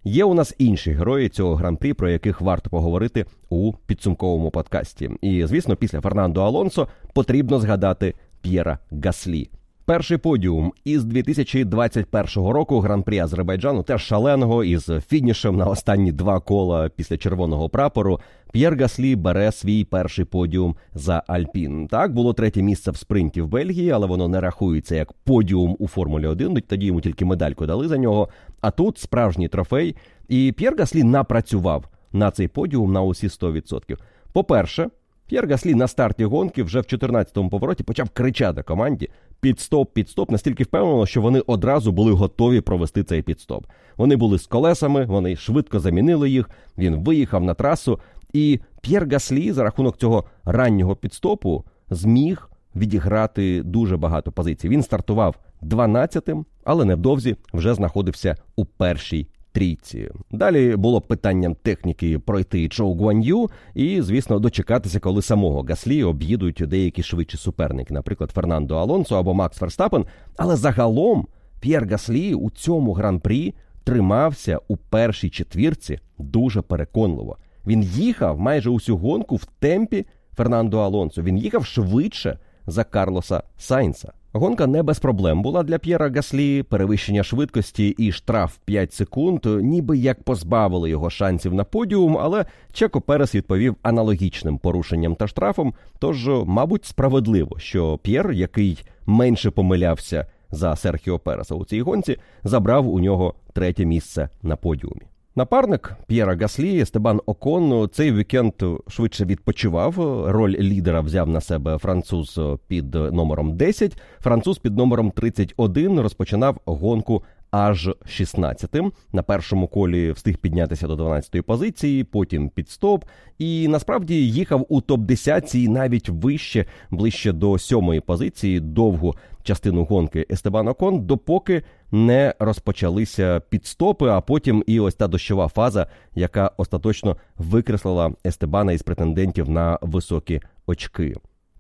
Є у нас інші герої цього гран-прі, про яких варто поговорити у підсумковому подкасті. І звісно, після Фернандо Алонсо потрібно згадати П'єра Гаслі. Перший подіум із 2021 року гран-прі Азербайджану теж шаленого із фінішем на останні два кола після червоного прапору. П'єр Гаслі бере свій перший подіум за Альпін. Так було третє місце в спринті в Бельгії, але воно не рахується як подіум у Формулі 1. Тоді йому тільки медальку дали за нього. А тут справжній трофей. І П'єр Гаслі напрацював на цей подіум на усі 100%. По перше. П'єр Гаслі на старті гонки вже в 14-му повороті почав кричати команді підстоп, підстоп, настільки впевнено, що вони одразу були готові провести цей підстоп. Вони були з колесами, вони швидко замінили їх. Він виїхав на трасу, і П'єр Гаслі за рахунок цього раннього підстопу зміг відіграти дуже багато позицій. Він стартував 12-тим, але невдовзі вже знаходився у першій трійці. Далі було питанням техніки пройти Чоу Гуан'ю і, звісно, дочекатися, коли самого Гаслі об'їдуть деякі швидші суперники, наприклад, Фернандо Алонсо або Макс Ферстапен. Але загалом П'єр Гаслі у цьому гран-прі тримався у першій четвірці дуже переконливо. Він їхав майже усю гонку в темпі Фернандо Алонсо. Він їхав швидше за Карлоса Сайнса. Гонка не без проблем була для П'єра Гаслі, перевищення швидкості і штраф 5 секунд, ніби як позбавили його шансів на подіум, але Чеко Перес відповів аналогічним порушенням та штрафом. Тож, мабуть, справедливо, що П'єр, який менше помилявся за Серхіо Переса у цій гонці, забрав у нього третє місце на подіумі. Напарник П'єра Гаслі Естебан Окон цей вікенд швидше відпочивав. Роль лідера взяв на себе француз під номером 10. Француз під номером 31 розпочинав гонку аж 16-тим. На першому колі встиг піднятися до 12-ї позиції, потім під стоп. І насправді їхав у топ 10 і навіть вище, ближче до 7-ї позиції, довгу частину гонки Естебан Окон, допоки не розпочалися підстопи, а потім і ось та дощова фаза, яка остаточно викреслила Естебана із претендентів на високі очки.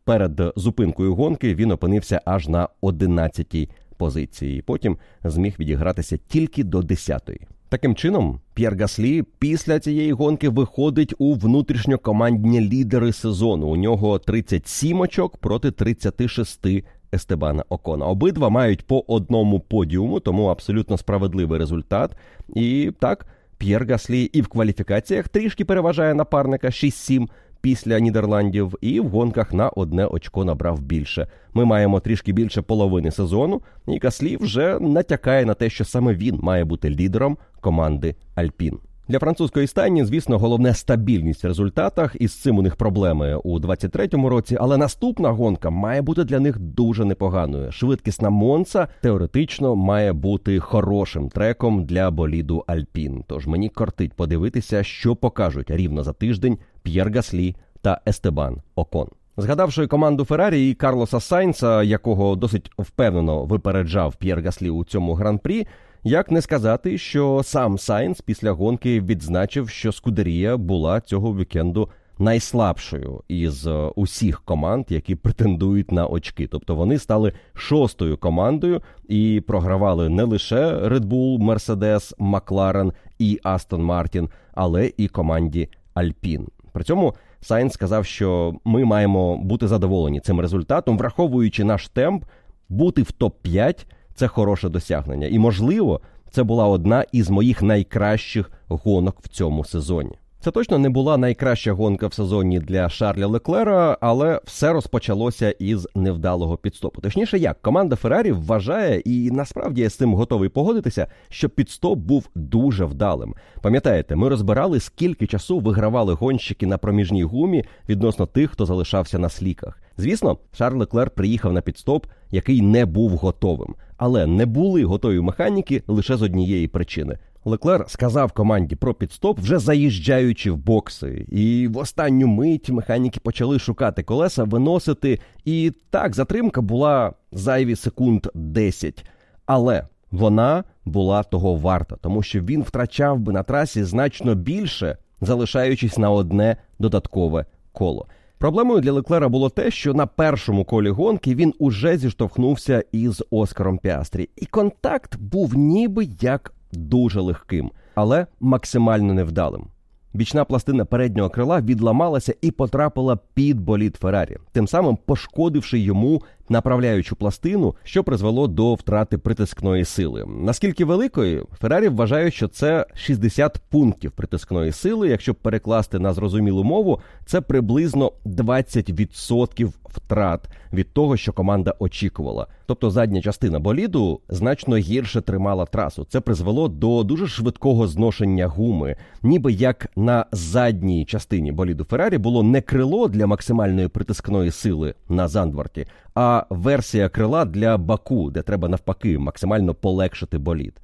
Перед зупинкою гонки він опинився аж на 11-й позиції. Потім зміг відігратися тільки до 10-ї. Таким чином, П'єр Гаслі після цієї гонки виходить у внутрішньокомандні лідери сезону. У нього 37 очок проти 36 Естебана Окона. Обидва мають по одному подіуму, тому абсолютно справедливий результат. І так, П'єр Гаслі і в кваліфікаціях трішки переважає напарника 6-7 після Нідерландів, і в гонках на одне очко набрав більше. Ми маємо трішки більше половини сезону, і Каслі вже натякає на те, що саме він має бути лідером команди Альпін. Для французької стайні, звісно, головне стабільність в результатах, і з цим у них проблеми у 23-му році. Але наступна гонка має бути для них дуже непоганою. Швидкісна Монца теоретично має бути хорошим треком для боліду Альпін. Тож мені кортить подивитися, що покажуть рівно за тиждень П'єр Гаслі та Естебан Окон. Згадавши команду Феррарі і Карлоса Сайнса, якого досить впевнено випереджав П'єр Гаслі у цьому гран-прі. Як не сказати, що сам Сайнс після гонки відзначив, що Скудерія була цього вікенду найслабшою із е, усіх команд, які претендують на очки. Тобто вони стали шостою командою і програвали не лише Red Bull, Mercedes, Макларен і Астон Мартін, але і команді Альпін. При цьому Сайнс сказав, що ми маємо бути задоволені цим результатом, враховуючи наш темп, бути в топ 5 це хороше досягнення. І, можливо, це була одна із моїх найкращих гонок в цьому сезоні. Це точно не була найкраща гонка в сезоні для Шарля Леклера, але все розпочалося із невдалого пітстопу. Точніше, як команда Феррарі вважає, і насправді я з цим готовий погодитися, що пітстоп був дуже вдалим. Пам'ятаєте, ми розбирали, скільки часу вигравали гонщики на проміжній гумі відносно тих, хто залишався на сліках. Звісно, Шарль Леклер приїхав на підстоп, який не був готовим, але не були готові механіки лише з однієї причини. Леклер сказав команді про підстоп, вже заїжджаючи в бокси, і в останню мить механіки почали шукати колеса, виносити. І так, затримка була зайві секунд 10. Але вона була того варта, тому що він втрачав би на трасі значно більше, залишаючись на одне додаткове коло. Проблемою для Леклера було те, що на першому колі гонки він уже зіштовхнувся із Оскаром Піастрі, і контакт був ніби як дуже легким, але максимально невдалим. Бічна пластина переднього крила відламалася і потрапила під боліт Феррарі, тим самим пошкодивши йому направляючу пластину, що призвело до втрати притискної сили. Наскільки великою, Феррарі вважають, що це 60 пунктів притискної сили. Якщо перекласти на зрозумілу мову, це приблизно 20% втрат від того, що команда очікувала. Тобто задня частина боліду значно гірше тримала трасу. Це призвело до дуже швидкого зношення гуми, ніби як на задній частині боліду Феррарі було не крило для максимальної притискної сили на Зандварті, а версія крила для баку, де треба навпаки максимально полегшити болід.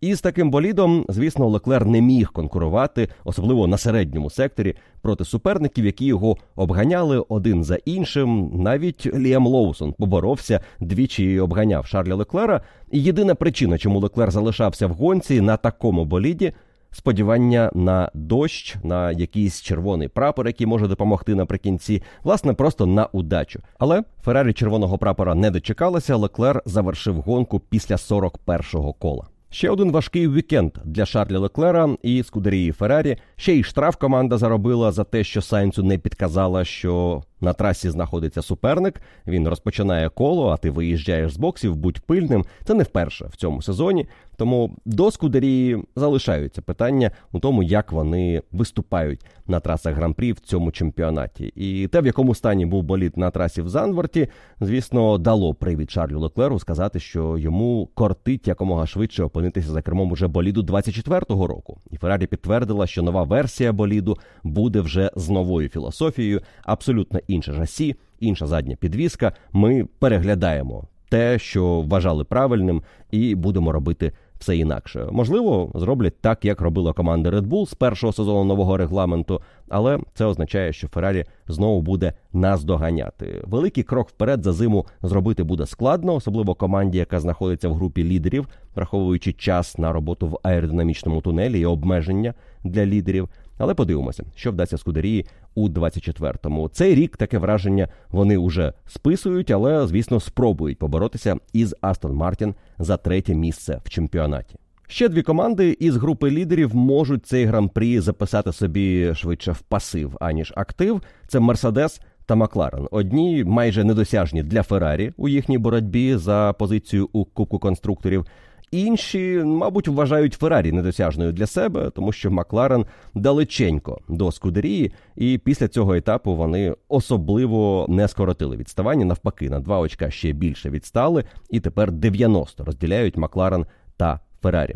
І з таким болідом, звісно, Леклер не міг конкурувати, особливо на середньому секторі, проти суперників, які його обганяли один за іншим. Навіть Ліам Лоусон поборовся двічі і обганяв Шарля Леклера. І єдина причина, чому Леклер залишався в гонці на такому боліді. Сподівання на дощ, на якийсь червоний прапор, який може допомогти наприкінці, власне, просто на удачу. Але Феррарі червоного прапора не дочекалася. Леклер завершив гонку після 41-го кола. Ще один важкий вікенд для Шарля Леклера і Скудерії Феррарі. Ще й штраф команда заробила за те, що Сайнцу не підказала, що на трасі знаходиться суперник. Він розпочинає коло, а ти виїжджаєш з боксів, будь пильним. Це не вперше в цьому сезоні. Тому до Скудерії залишаються питання у тому, як вони виступають на трасах гран-прі в цьому чемпіонаті. І те, в якому стані був боліт на трасі в Занварті, звісно, дало привід Шарлю Леклеру сказати, що йому кортить якомога швидше опинитися за кермом уже боліду 24-го року. І Феррарі підтвердила, що нова версія боліду буде вже з новою філософією, абсолютно інше жасі, інша задня підвіска. Ми переглядаємо те, що вважали правильним, і будемо робити все інакше. Можливо, зроблять так, як робила команда Red Bull з першого сезону нового регламенту, але це означає, що Феррарі знову буде нас доганяти. Великий крок вперед за зиму зробити буде складно, особливо команді, яка знаходиться в групі лідерів, враховуючи час на роботу в аеродинамічному тунелі і обмеження для лідерів. Але подивимося, що вдасться Скудерії у 24-му. Цей рік таке враження вони вже списують, але звісно спробують поборотися із Астон Мартін за третє місце в чемпіонаті. Ще дві команди із групи лідерів можуть цей гран-прі записати собі швидше в пасив аніж актив. Це Мерседес та Макларен. Одні майже недосяжні для Феррарі у їхній боротьбі за позицію у Кубку конструкторів. Інші, мабуть, вважають Феррарі недосяжною для себе, тому що Макларен далеченько до Скудерії, і після цього етапу вони особливо не скоротили відставання. Навпаки, на два очка ще більше відстали, і тепер 90 розділяють Макларен та Феррарі.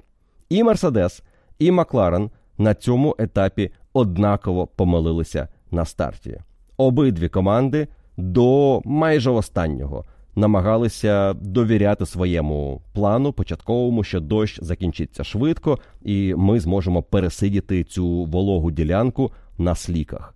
І Мерседес, і Макларен на цьому етапі однаково помилилися на старті. Обидві команди до майже останнього намагалися довіряти своєму плану початковому, що дощ закінчиться швидко, і ми зможемо пересидіти цю вологу ділянку на сліках.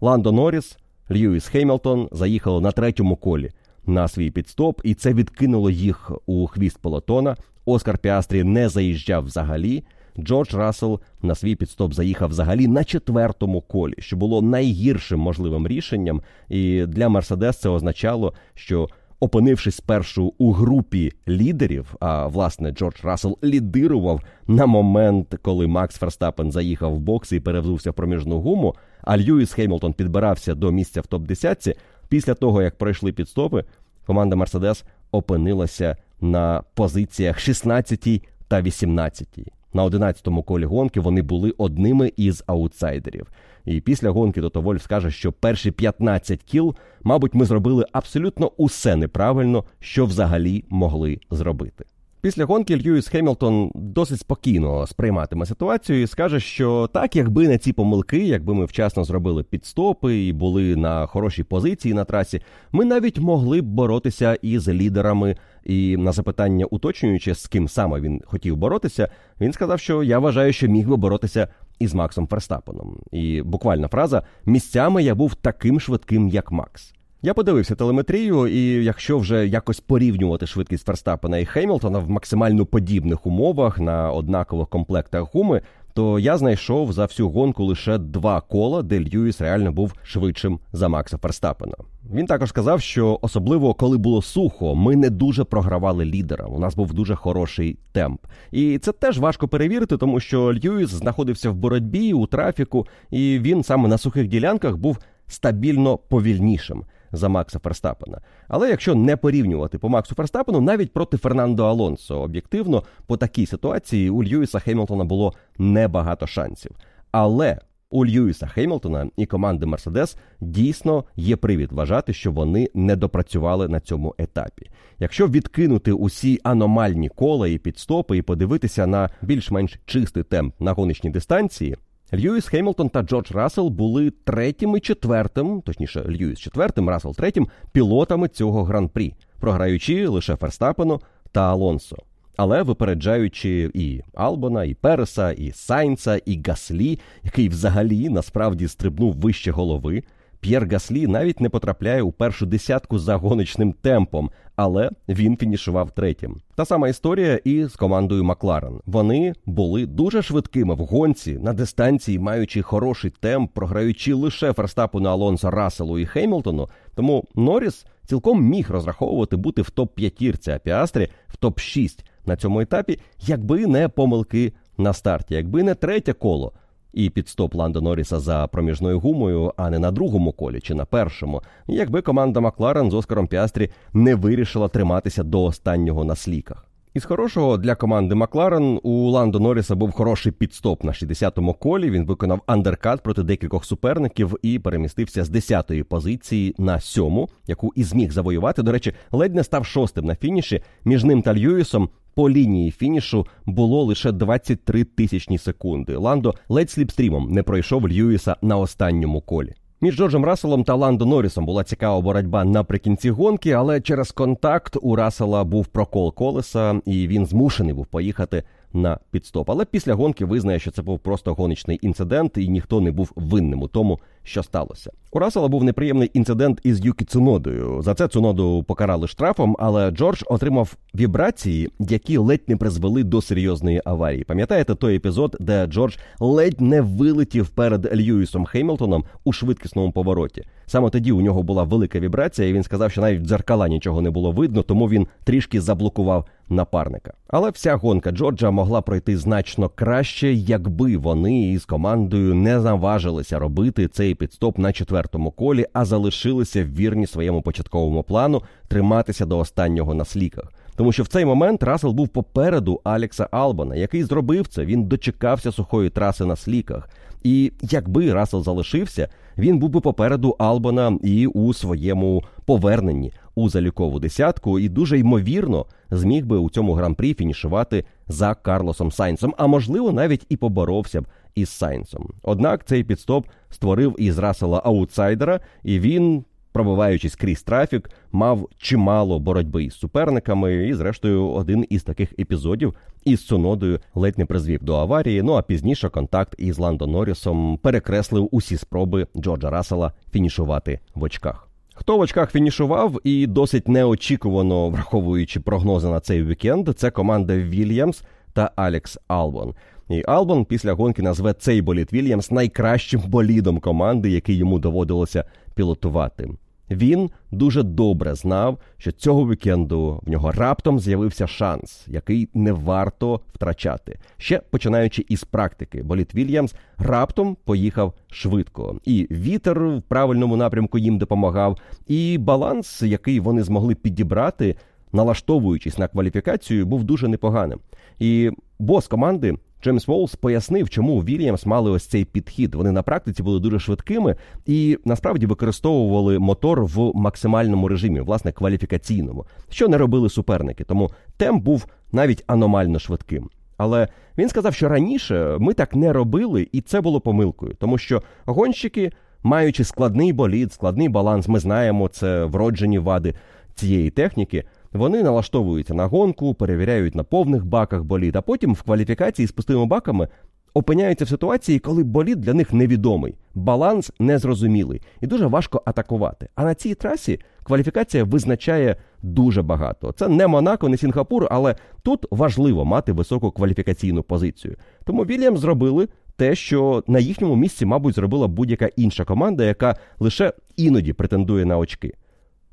Ландо Норріс, Льюіс Хеймлтон заїхали на третьому колі на свій пітстоп, і це відкинуло їх у хвіст пелотона. Оскар Піастрі не заїжджав взагалі. Джордж Рассел на свій пітстоп заїхав взагалі на четвертому колі, що було найгіршим можливим рішенням. І для Мерседес це означало, що опинившись спершу у групі лідерів, а власне Джордж Рассел лідирував на момент, коли Макс Ферстапен заїхав в бокс і перевзувся в проміжну гуму. А Льюіс Хеймлтон підбирався до місця в топ 10 Після того як пройшли пітстопи, команда Мерседес опинилася на позиціях 16 та 18. На 11-му колі гонки вони були одними із аутсайдерів. І після гонки Тото Вольф скаже, що перші 15 кіл, мабуть, ми зробили абсолютно усе неправильно, що взагалі могли зробити. Після гонки Льюіс Хемілтон досить спокійно сприйматиме ситуацію і скаже, що так, якби не ці помилки, якби ми вчасно зробили пітстопи і були на хорошій позиції на трасі, ми навіть могли б боротися із лідерами. І на запитання, уточнюючи, з ким саме він хотів боротися, він сказав, що я вважаю, що міг би боротися із Максом Ферстапеном. І буквальна фраза місцями я був таким швидким, як Макс. Я подивився телеметрію, і якщо вже якось порівнювати швидкість Ферстапена і Хеймлтона в максимально подібних умовах на однакових комплектах гуми, то я знайшов за всю гонку лише два кола, де Льюіс реально був швидшим за Макса Ферстапена. Він також сказав, що особливо коли було сухо, ми не дуже програвали лідерам. У нас був дуже хороший темп, і це теж важко перевірити, тому що Льюіс знаходився в боротьбі у трафіку, і він саме на сухих ділянках був стабільно повільнішим. За Макса Ферстапена. Але якщо не порівнювати по Максу Ферстапену, навіть проти Фернандо Алонсо, об'єктивно, по такій ситуації у Льюіса Хемілтона було небагато шансів. Але у Льюіса Хеймлтона і команди Мерседес дійсно є привід вважати, що вони не допрацювали на цьому етапі. Якщо відкинути усі аномальні кола і пітстопи і подивитися на більш-менш чистий темп на гоночній дистанції. Льюіс Хеймлтон та Джордж Рассел були третім і четвертим, точніше, Льюіс четвертим, Рассел третім пілотами цього гран-прі, програючи лише Ферстапену та Алонсо але випереджаючи і Албона, і Переса, і Сайнца, і Гаслі, який взагалі насправді стрибнув вище голови. П'єр Гаслі навіть не потрапляє у першу десятку за гоночним темпом, але він фінішував третім. Та сама історія і з командою Макларен. Вони були дуже швидкими в гонці на дистанції, маючи хороший темп, програючи лише Ферстапу Алонсо, Расселу і Хеймлтону. Тому Норріс цілком міг розраховувати бути в топ п'ятірці, а Піастрі в топ 6 на цьому етапі, якби не помилки на старті, якби не третє коло і підстоп Ландо Норріса за проміжною гумою, а не на другому колі чи на першому, якби команда Макларен з Оскаром Піастрі не вирішила триматися до останнього на сліках. Із хорошого для команди Макларен у Ландо Норріса був хороший підстоп на 60-му колі. Він виконав андеркат проти декількох суперників і перемістився з 10-ї позиції на сьому, яку і зміг завоювати. До речі, ледь не став шостим на фініші. Між ним та Льюісом по лінії фінішу було лише 23 тисячні секунди. Ландо ледь slipstream ом не пройшов Льюіса на останньому колі. Між Джорджем Расселом та Ландо Норрісом була цікава боротьба наприкінці гонки, але через контакт у Рассела був прокол колеса, і він змушений був поїхати на пітстоп. Але після гонки визнає, що це був просто гоночний інцидент, і ніхто не був винним у тому, що сталося. У Рассела був неприємний інцидент із Юкі Цунодою. За це Цуноду покарали штрафом, але Джордж отримав вібрації, які ледь не призвели до серйозної аварії. Пам'ятаєте той епізод, де Джордж ледь не вилетів перед Льюісом Хеймлтоном у швидкісному повороті. Саме тоді у нього була велика вібрація, і він сказав, що навіть в дзеркала нічого не було видно, тому він трішки заблокував напарника. Але вся гонка Джорджа могла пройти значно краще, якби вони із командою не наважилися робити цей підстоп на четвертому колі, а залишилися вірні своєму початковому плану триматися до останнього на сліках. Тому що в цей момент Рассел був попереду Алекса Албана, який зробив це. Він дочекався сухої траси на сліках. І якби Рассел залишився, він був би попереду Албана і у своєму поверненні у залікову десятку, і дуже ймовірно зміг би у цьому гран-прі фінішувати за Карлосом Сайнсом, а можливо навіть і поборовся б із Сайнсом. Однак цей підстоп створив із Рассела аутсайдера, і він. Пробиваючись крізь трафік, мав чимало боротьби із суперниками, і, зрештою, один із таких епізодів із Цунодою ледь не призвів до аварії. Ну а пізніше контакт із Ландо Норрісом перекреслив усі спроби Джорджа Рассела фінішувати в очках. Хто в очках фінішував і досить неочікувано враховуючи прогнози на цей вікенд, це команда Вільямс та Алекс Албон. І Албон після гонки назве цей боліт Вільямс найкращим болідом команди, який йому доводилося пілотувати. Він дуже добре знав, що цього вікенду в нього раптом з'явився шанс, який не варто втрачати. Ще починаючи із практики, боліт Вільямс раптом поїхав швидко, і вітер в правильному напрямку їм допомагав, і баланс, який вони змогли підібрати, налаштовуючись на кваліфікацію, був дуже непоганим. І бос команди Джеймс Волс пояснив, чому Вільямс мали ось цей підхід. Вони на практиці були дуже швидкими і насправді використовували мотор в максимальному режимі, власне, кваліфікаційному, що не робили суперники. Тому темп був навіть аномально швидким. Але він сказав, що раніше ми так не робили, і це було помилкою, тому що гонщики, маючи складний болід, складний баланс, ми знаємо це вроджені вади цієї техніки. Вони налаштовуються на гонку, перевіряють на повних баках болід, а потім в кваліфікації з пустими баками опиняються в ситуації, коли болід для них невідомий, баланс незрозумілий і дуже важко атакувати. А на цій трасі кваліфікація визначає дуже багато. Це не Монако, не Сінгапур, але тут важливо мати високу кваліфікаційну позицію. Тому Вільям зробили. Те, що на їхньому місці, мабуть, зробила будь-яка інша команда, яка лише іноді претендує на очки.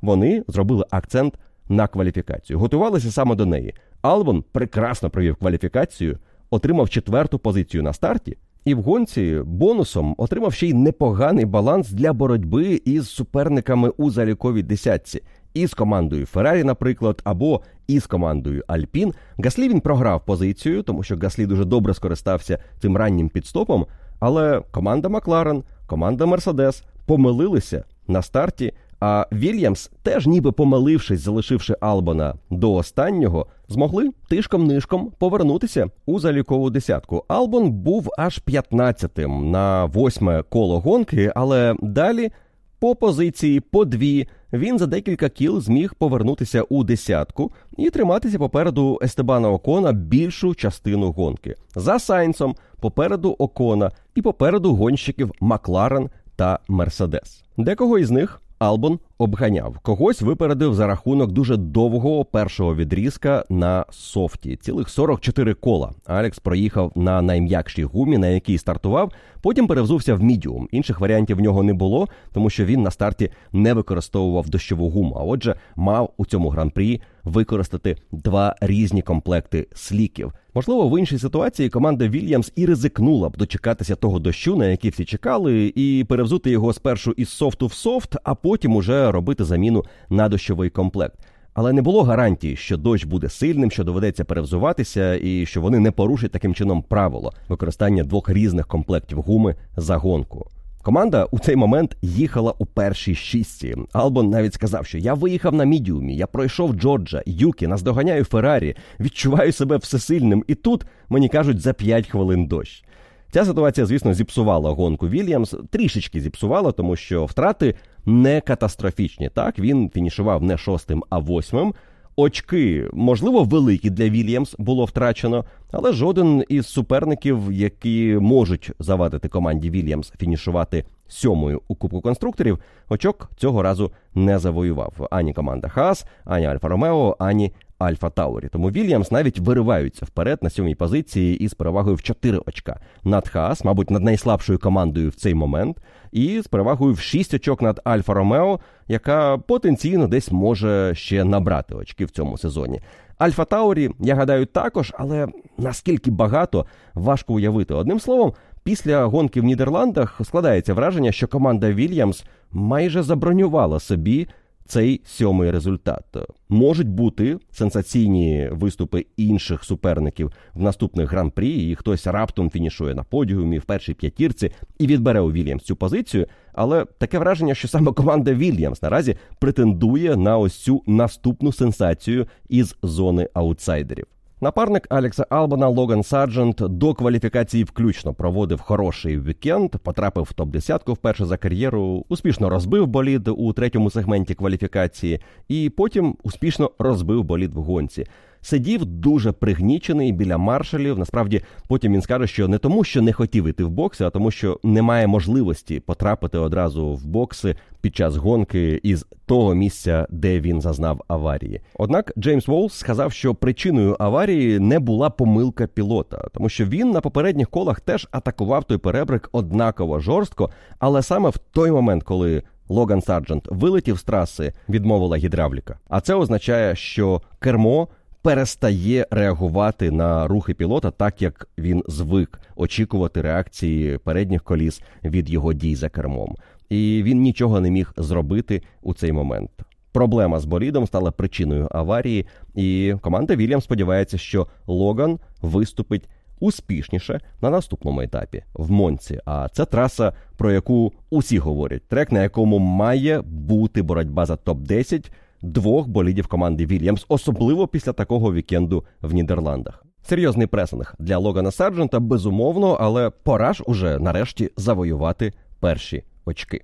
Вони зробили акцент на кваліфікацію. Готувалися саме до неї. Албон прекрасно провів кваліфікацію, отримав четверту позицію на старті І в гонці бонусом отримав ще й непоганий баланс для боротьби із суперниками у заліковій десятці. Із командою Феррарі, наприклад, або із командою Альпін. Гаслі він програв позицію, тому що Гаслі дуже добре скористався цим раннім підстопом. Але команда Макларен, команда Мерседес помилилися на старті. А Вільямс, теж ніби помилившись, залишивши Албана до останнього, змогли тишком-нишком повернутися у залікову десятку. Албон був аж 15-тим на восьме коло гонки, але далі по позиції по дві він за декілька кіл зміг повернутися у десятку і триматися попереду Естебана Окона більшу частину гонки. За Сайнсом попереду Окона і попереду гонщиків Макларен та Мерседес. Декого із них Албон обганяв. Когось випередив за рахунок дуже довгого першого відрізка на софті. Цілих 44 кола. Алекс проїхав на найм'якшій гумі, на якій стартував. Потім перевзувся в мідіум. Інших варіантів в нього не було, тому що він на старті не використовував дощову гуму. А отже, мав у цьому гран-прі використати два різні комплекти сліків. Можливо, в іншій ситуації команда Вільямс і ризикнула б дочекатися того дощу, на який всі чекали, і перевзути його спершу із софту в софт, а потім уже робити заміну на дощовий комплект. Але не було гарантії, що дощ буде сильним, що доведеться перевзуватися, і що вони не порушать таким чином правило використання двох різних комплектів гуми за гонку. Команда у цей момент їхала у першій шістці. Албон навіть сказав, що я виїхав на мідіумі, я пройшов Джорджа, Юкі, наздоганяю Феррарі, відчуваю себе всесильним, і тут мені кажуть за 5 хвилин дощ. Ця ситуація, звісно, зіпсувала гонку Вільямс, трішечки зіпсувала, тому що втрати не катастрофічні. Так він фінішував не шостим, а восьмим. Очки, можливо, великі для Вільямс було втрачено, але жоден із суперників, які можуть завадити команді Вільямс фінішувати сьомою у Кубку конструкторів, очок цього разу не завоював ані команда Хас, ані Альфа Ромео, ані Альфа Таурі. Тому Вільямс навіть вириваються вперед на сьомій позиції із перевагою в 4 очка над Хас, мабуть, над найслабшою командою в цей момент, і з перевагою в 6 очок над Альфа Ромео, яка потенційно десь може ще набрати очки в цьому сезоні. Альфа Таурі, я гадаю, також, але наскільки багато важко уявити. Одним словом, після гонки в Нідерландах складається враження, що команда Вільямс майже забронювала собі цей сьомий результат. Можуть бути сенсаційні виступи інших суперників в наступних гран-прі, і хтось раптом фінішує на подіумі в першій п'ятірці і відбере у Вільямс цю позицію. Але таке враження, що саме команда Вільямс наразі претендує на ось цю наступну сенсацію із зони аутсайдерів. Напарник Алекса Албона Логан Сарджент до кваліфікації включно проводив хороший вікенд, потрапив в топ 10 вперше за кар'єру, успішно розбив болід у третьому сегменті кваліфікації, і потім успішно розбив болід в гонці сидів дуже пригнічений біля маршалів. Насправді, потім він скаже, що не тому, що не хотів іти в бокси, а тому, що немає можливості потрапити одразу в бокси під час гонки із того місця, де він зазнав аварії. Однак Джеймс Воулз сказав, що причиною аварії не була помилка пілота, тому що він на попередніх колах теж атакував той поребрик однаково жорстко, але саме в той момент, коли Логан Сарджент вилетів з траси, відмовила гідравліка. А це означає, що кермо перестає реагувати на рухи пілота, так як він звик очікувати реакції передніх коліс від його дій за кермом, і він нічого не міг зробити у цей момент. Проблема з болідом стала причиною аварії, і команда Вільям сподівається, що Логан виступить успішніше на наступному етапі в Монці. А це траса, про яку усі говорять, трек, на якому має бути боротьба за топ 10 двох болідів команди Вільямс, особливо після такого вікенду в Нідерландах. Серйозний пресинг для Логана Сарджента, безумовно, але пора ж уже нарешті завоювати перші очки.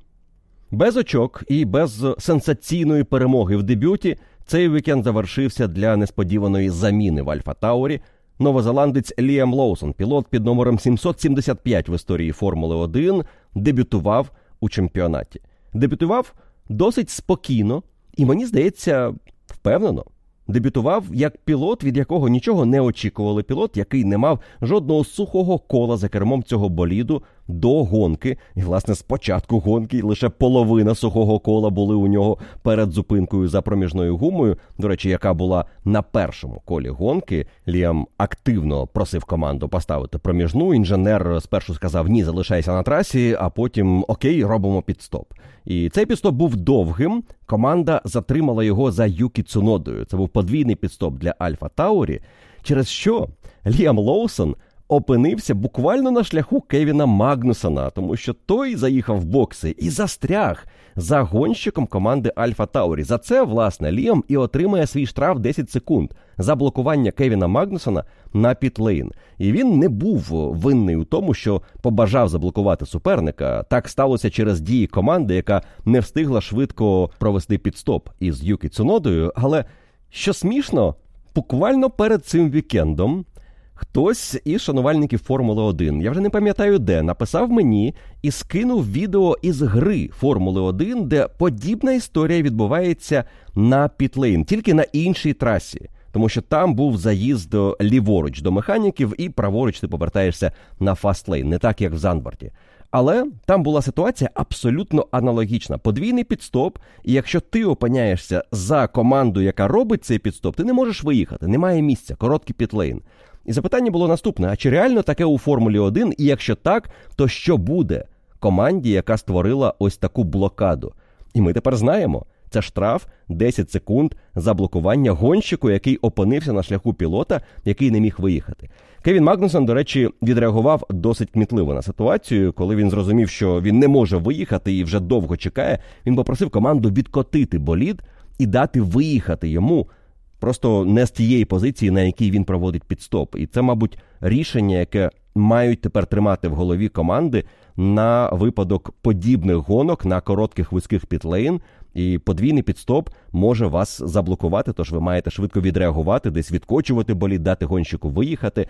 Без очок і без сенсаційної перемоги в дебюті цей вікенд завершився для несподіваної заміни в Альфа Таурі. Новозеландець Ліам Лоусон, пілот під номером 775 в історії Формули 1, дебютував у чемпіонаті. Дебютував досить спокійно, і мені здається, впевнено. Дебютував як пілот, від якого нічого не очікували. Пілот, який не мав жодного сухого кола за кермом цього боліду, до гонки. І, власне, з початку гонки лише половина сухого кола були у нього перед зупинкою за проміжною гумою. До речі, яка була на першому колі гонки. Ліам активно просив команду поставити проміжну. Інженер спершу сказав Ні, залишайся на трасі, а потім окей, робимо підстоп. І цей пітстоп був довгим. Команда затримала його за Юкі Цунодою. Це був подвійний пітстоп для Альфа Таурі, через що Ліам Лоусон опинився буквально на шляху Кевіна Магнусона, тому що той заїхав в бокси і застряг за гонщиком команди Альфа Таурі. За це, власне, Ліам і отримає свій штраф 10 секунд за блокування Кевіна Магнусона на пітлейн. І він не був винний у тому, що побажав заблокувати суперника. Так сталося через дії команди, яка не встигла швидко провести пітстоп із Юкі Цунодою. Але що смішно, буквально перед цим вікендом. Хтось із шанувальників Формули 1, я вже не пам'ятаю де, написав мені і скинув відео із гри Формули 1, де подібна історія відбувається на пітлейн, тільки на іншій трасі. Тому що там був заїзд ліворуч до механіків, і праворуч ти повертаєшся на fast lane, не так як в Зандворті. Але там була ситуація абсолютно аналогічна. Подвійний пітстоп, і якщо ти опиняєшся за команду, яка робить цей підстоп, ти не можеш виїхати, немає місця, короткий пітлейн. І запитання було наступне: а чи реально таке у Формулі 1? І якщо так, то що буде команді, яка створила ось таку блокаду? І ми тепер знаємо. Це штраф 10 секунд за блокування гонщику, який опинився на шляху пілота, який не міг виїхати. Кевін Магнусон, до речі, відреагував досить кмітливо на ситуацію, коли він зрозумів, що він не може виїхати і вже довго чекає. Він попросив команду відкотити болід і дати виїхати йому просто не з тієї позиції, на якій він проводить підстоп. І це, мабуть, рішення, яке мають тепер тримати в голові команди на випадок подібних гонок на коротких вузьких підлейн. І подвійний підстоп може вас заблокувати, тож ви маєте швидко відреагувати, десь відкочувати болід, дати гонщику виїхати.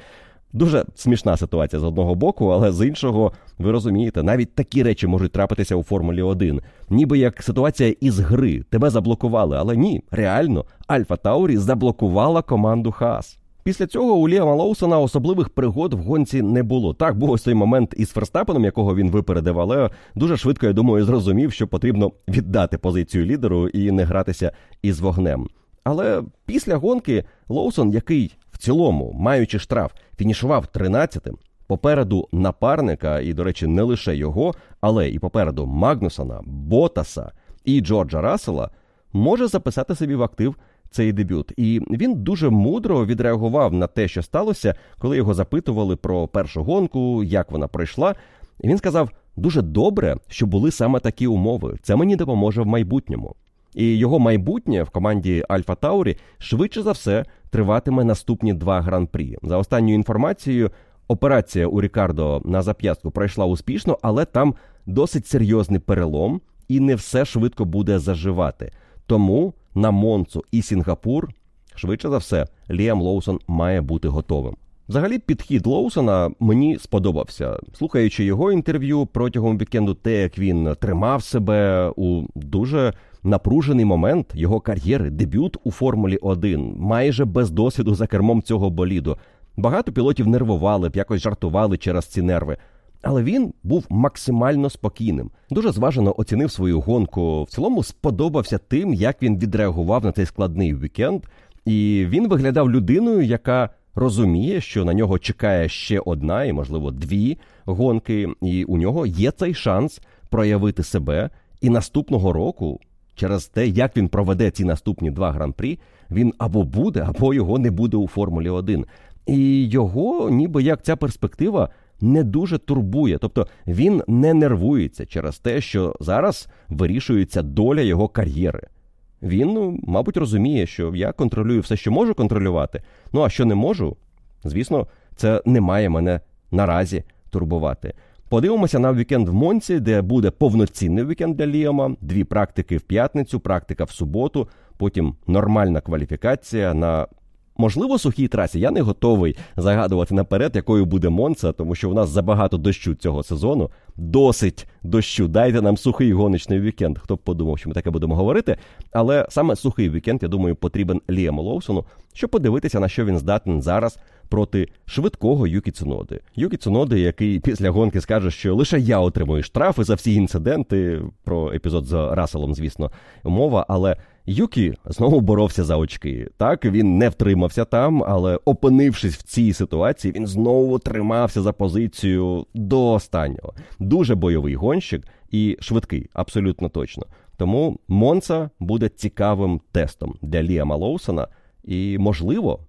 Дуже смішна ситуація з одного боку, але з іншого, ви розумієте, навіть такі речі можуть трапитися у Формулі 1. Ніби як ситуація із гри. Тебе заблокували, але ні, реально, Альфа Таурі заблокувала команду Хас. Після цього у Ліама Лоусона особливих пригод в гонці не було. Так був ось цей момент із Ферстапеном, якого він випередив, але дуже швидко, я думаю, зрозумів, що потрібно віддати позицію лідеру і не гратися із вогнем. Але після гонки Лоусон, який в цілому, маючи штраф, фінішував 13-тим, попереду напарника, і, до речі, не лише його, але і попереду Магнусона, Ботаса і Джорджа Рассела, може записати собі в актив цей дебют. І він дуже мудро відреагував на те, що сталося, коли його запитували про першу гонку, як вона пройшла. І він сказав: дуже добре, що були саме такі умови. Це мені допоможе в майбутньому. І його майбутнє в команді Альфа Таурі швидше за все триватиме наступні два гран-прі. За останньою інформацією, операція у Рікардо на зап'ястку пройшла успішно, але там досить серйозний перелом, і не все швидко буде заживати. Тому на Монцу і Сінгапур, швидше за все, Ліам Лоусон має бути готовим. Взагалі, підхід Лоусона мені сподобався. Слухаючи його інтерв'ю протягом вікенду, те, як він тримав себе у дуже напружений момент його кар'єри, дебют у Формулі 1, майже без досвіду за кермом цього боліду. Багато пілотів нервували б, якось жартували через ці нерви. Але він був максимально спокійним, дуже зважено оцінив свою гонку. В цілому сподобався тим, як він відреагував на цей складний вікенд, і він виглядав людиною, яка розуміє, що на нього чекає ще одна і, можливо, дві гонки, і у нього є цей шанс проявити себе. І наступного року, через те, як він проведе ці наступні два гран-прі, він або буде, або його не буде у Формулі 1. І його, ніби як ця перспектива не дуже турбує, тобто він не нервується через те, що зараз вирішується доля його кар'єри. Він, ну, мабуть, розуміє, що я контролюю все, що можу контролювати. Ну а що не можу, звісно, це не має мене наразі турбувати. Подивимося на вікенд в Монці, де буде повноцінний вікенд для Ліома, дві практики в п'ятницю, практика в суботу, потім нормальна кваліфікація на Можливо, сухій трасі я не готовий загадувати наперед, якою буде Монца, тому що в нас забагато дощу цього сезону. Досить дощу. Дайте нам сухий гоночний вікенд. Хто б подумав, що ми таке будемо говорити. Але саме сухий вікенд, я думаю, потрібен Ліаму Лоусону, щоб подивитися, на що він здатен зараз проти швидкого Юкі Цуноди. Юкі Цуноди, який після гонки скаже, що лише я отримую штрафи за всі інциденти. Про епізод з Расселом, звісно, мова, але. Юкі знову боровся за очки. Так він не втримався там, але опинившись в цій ситуації, він знову тримався за позицію до останнього. Дуже бойовий гонщик і швидкий, абсолютно точно. Тому Монца буде цікавим тестом для Ліама Лоусона, і можливо,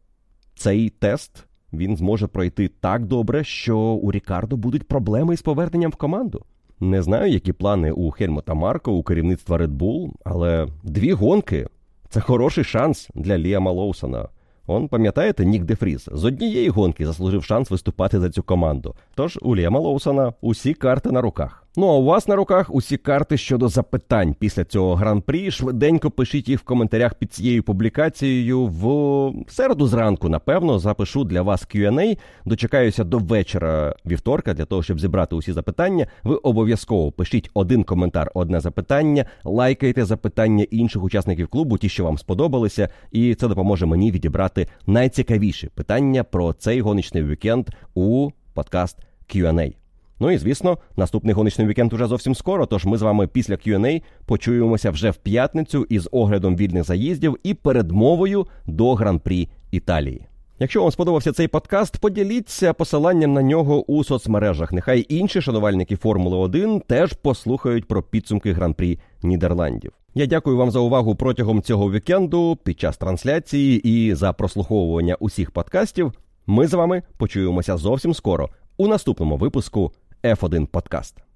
цей тест він зможе пройти так добре, що у Рікардо будуть проблеми із поверненням в команду. Не знаю, які плани у Хельмута Марко, у керівництва Red Bull, але дві гонки це хороший шанс для Ліама Лоусона. Он, пам'ятаєте, Нік Дефріз з однієї гонки заслужив шанс виступати за цю команду. Тож у Ліама Лоусона усі карти на руках. Ну а у вас на руках усі карти щодо запитань після цього гран-прі. Швиденько пишіть їх в коментарях під цією публікацією. В середу зранку, напевно, запишу для вас Q&A. Дочекаюся до вечора вівторка для того, щоб зібрати усі запитання. Ви обов'язково пишіть один коментар, одне запитання, лайкайте запитання інших учасників клубу, ті, що вам сподобалися, і це допоможе мені відібрати найцікавіші питання про цей гоночний вікенд у подкаст Q&A. Ну і звісно, наступний гоночний вікенд уже зовсім скоро. Тож ми з вами після Q&A почуємося вже в п'ятницю із оглядом вільних заїздів і передмовою до гран-прі Італії. Якщо вам сподобався цей подкаст, поділіться посиланням на нього у соцмережах. Нехай інші шанувальники Формули 1 теж послухають про підсумки гран-прі Нідерландів. Я дякую вам за увагу протягом цього вікенду під час трансляції і за прослуховування усіх подкастів. Ми з вами почуємося зовсім скоро у наступному випуску F1 Подкаст.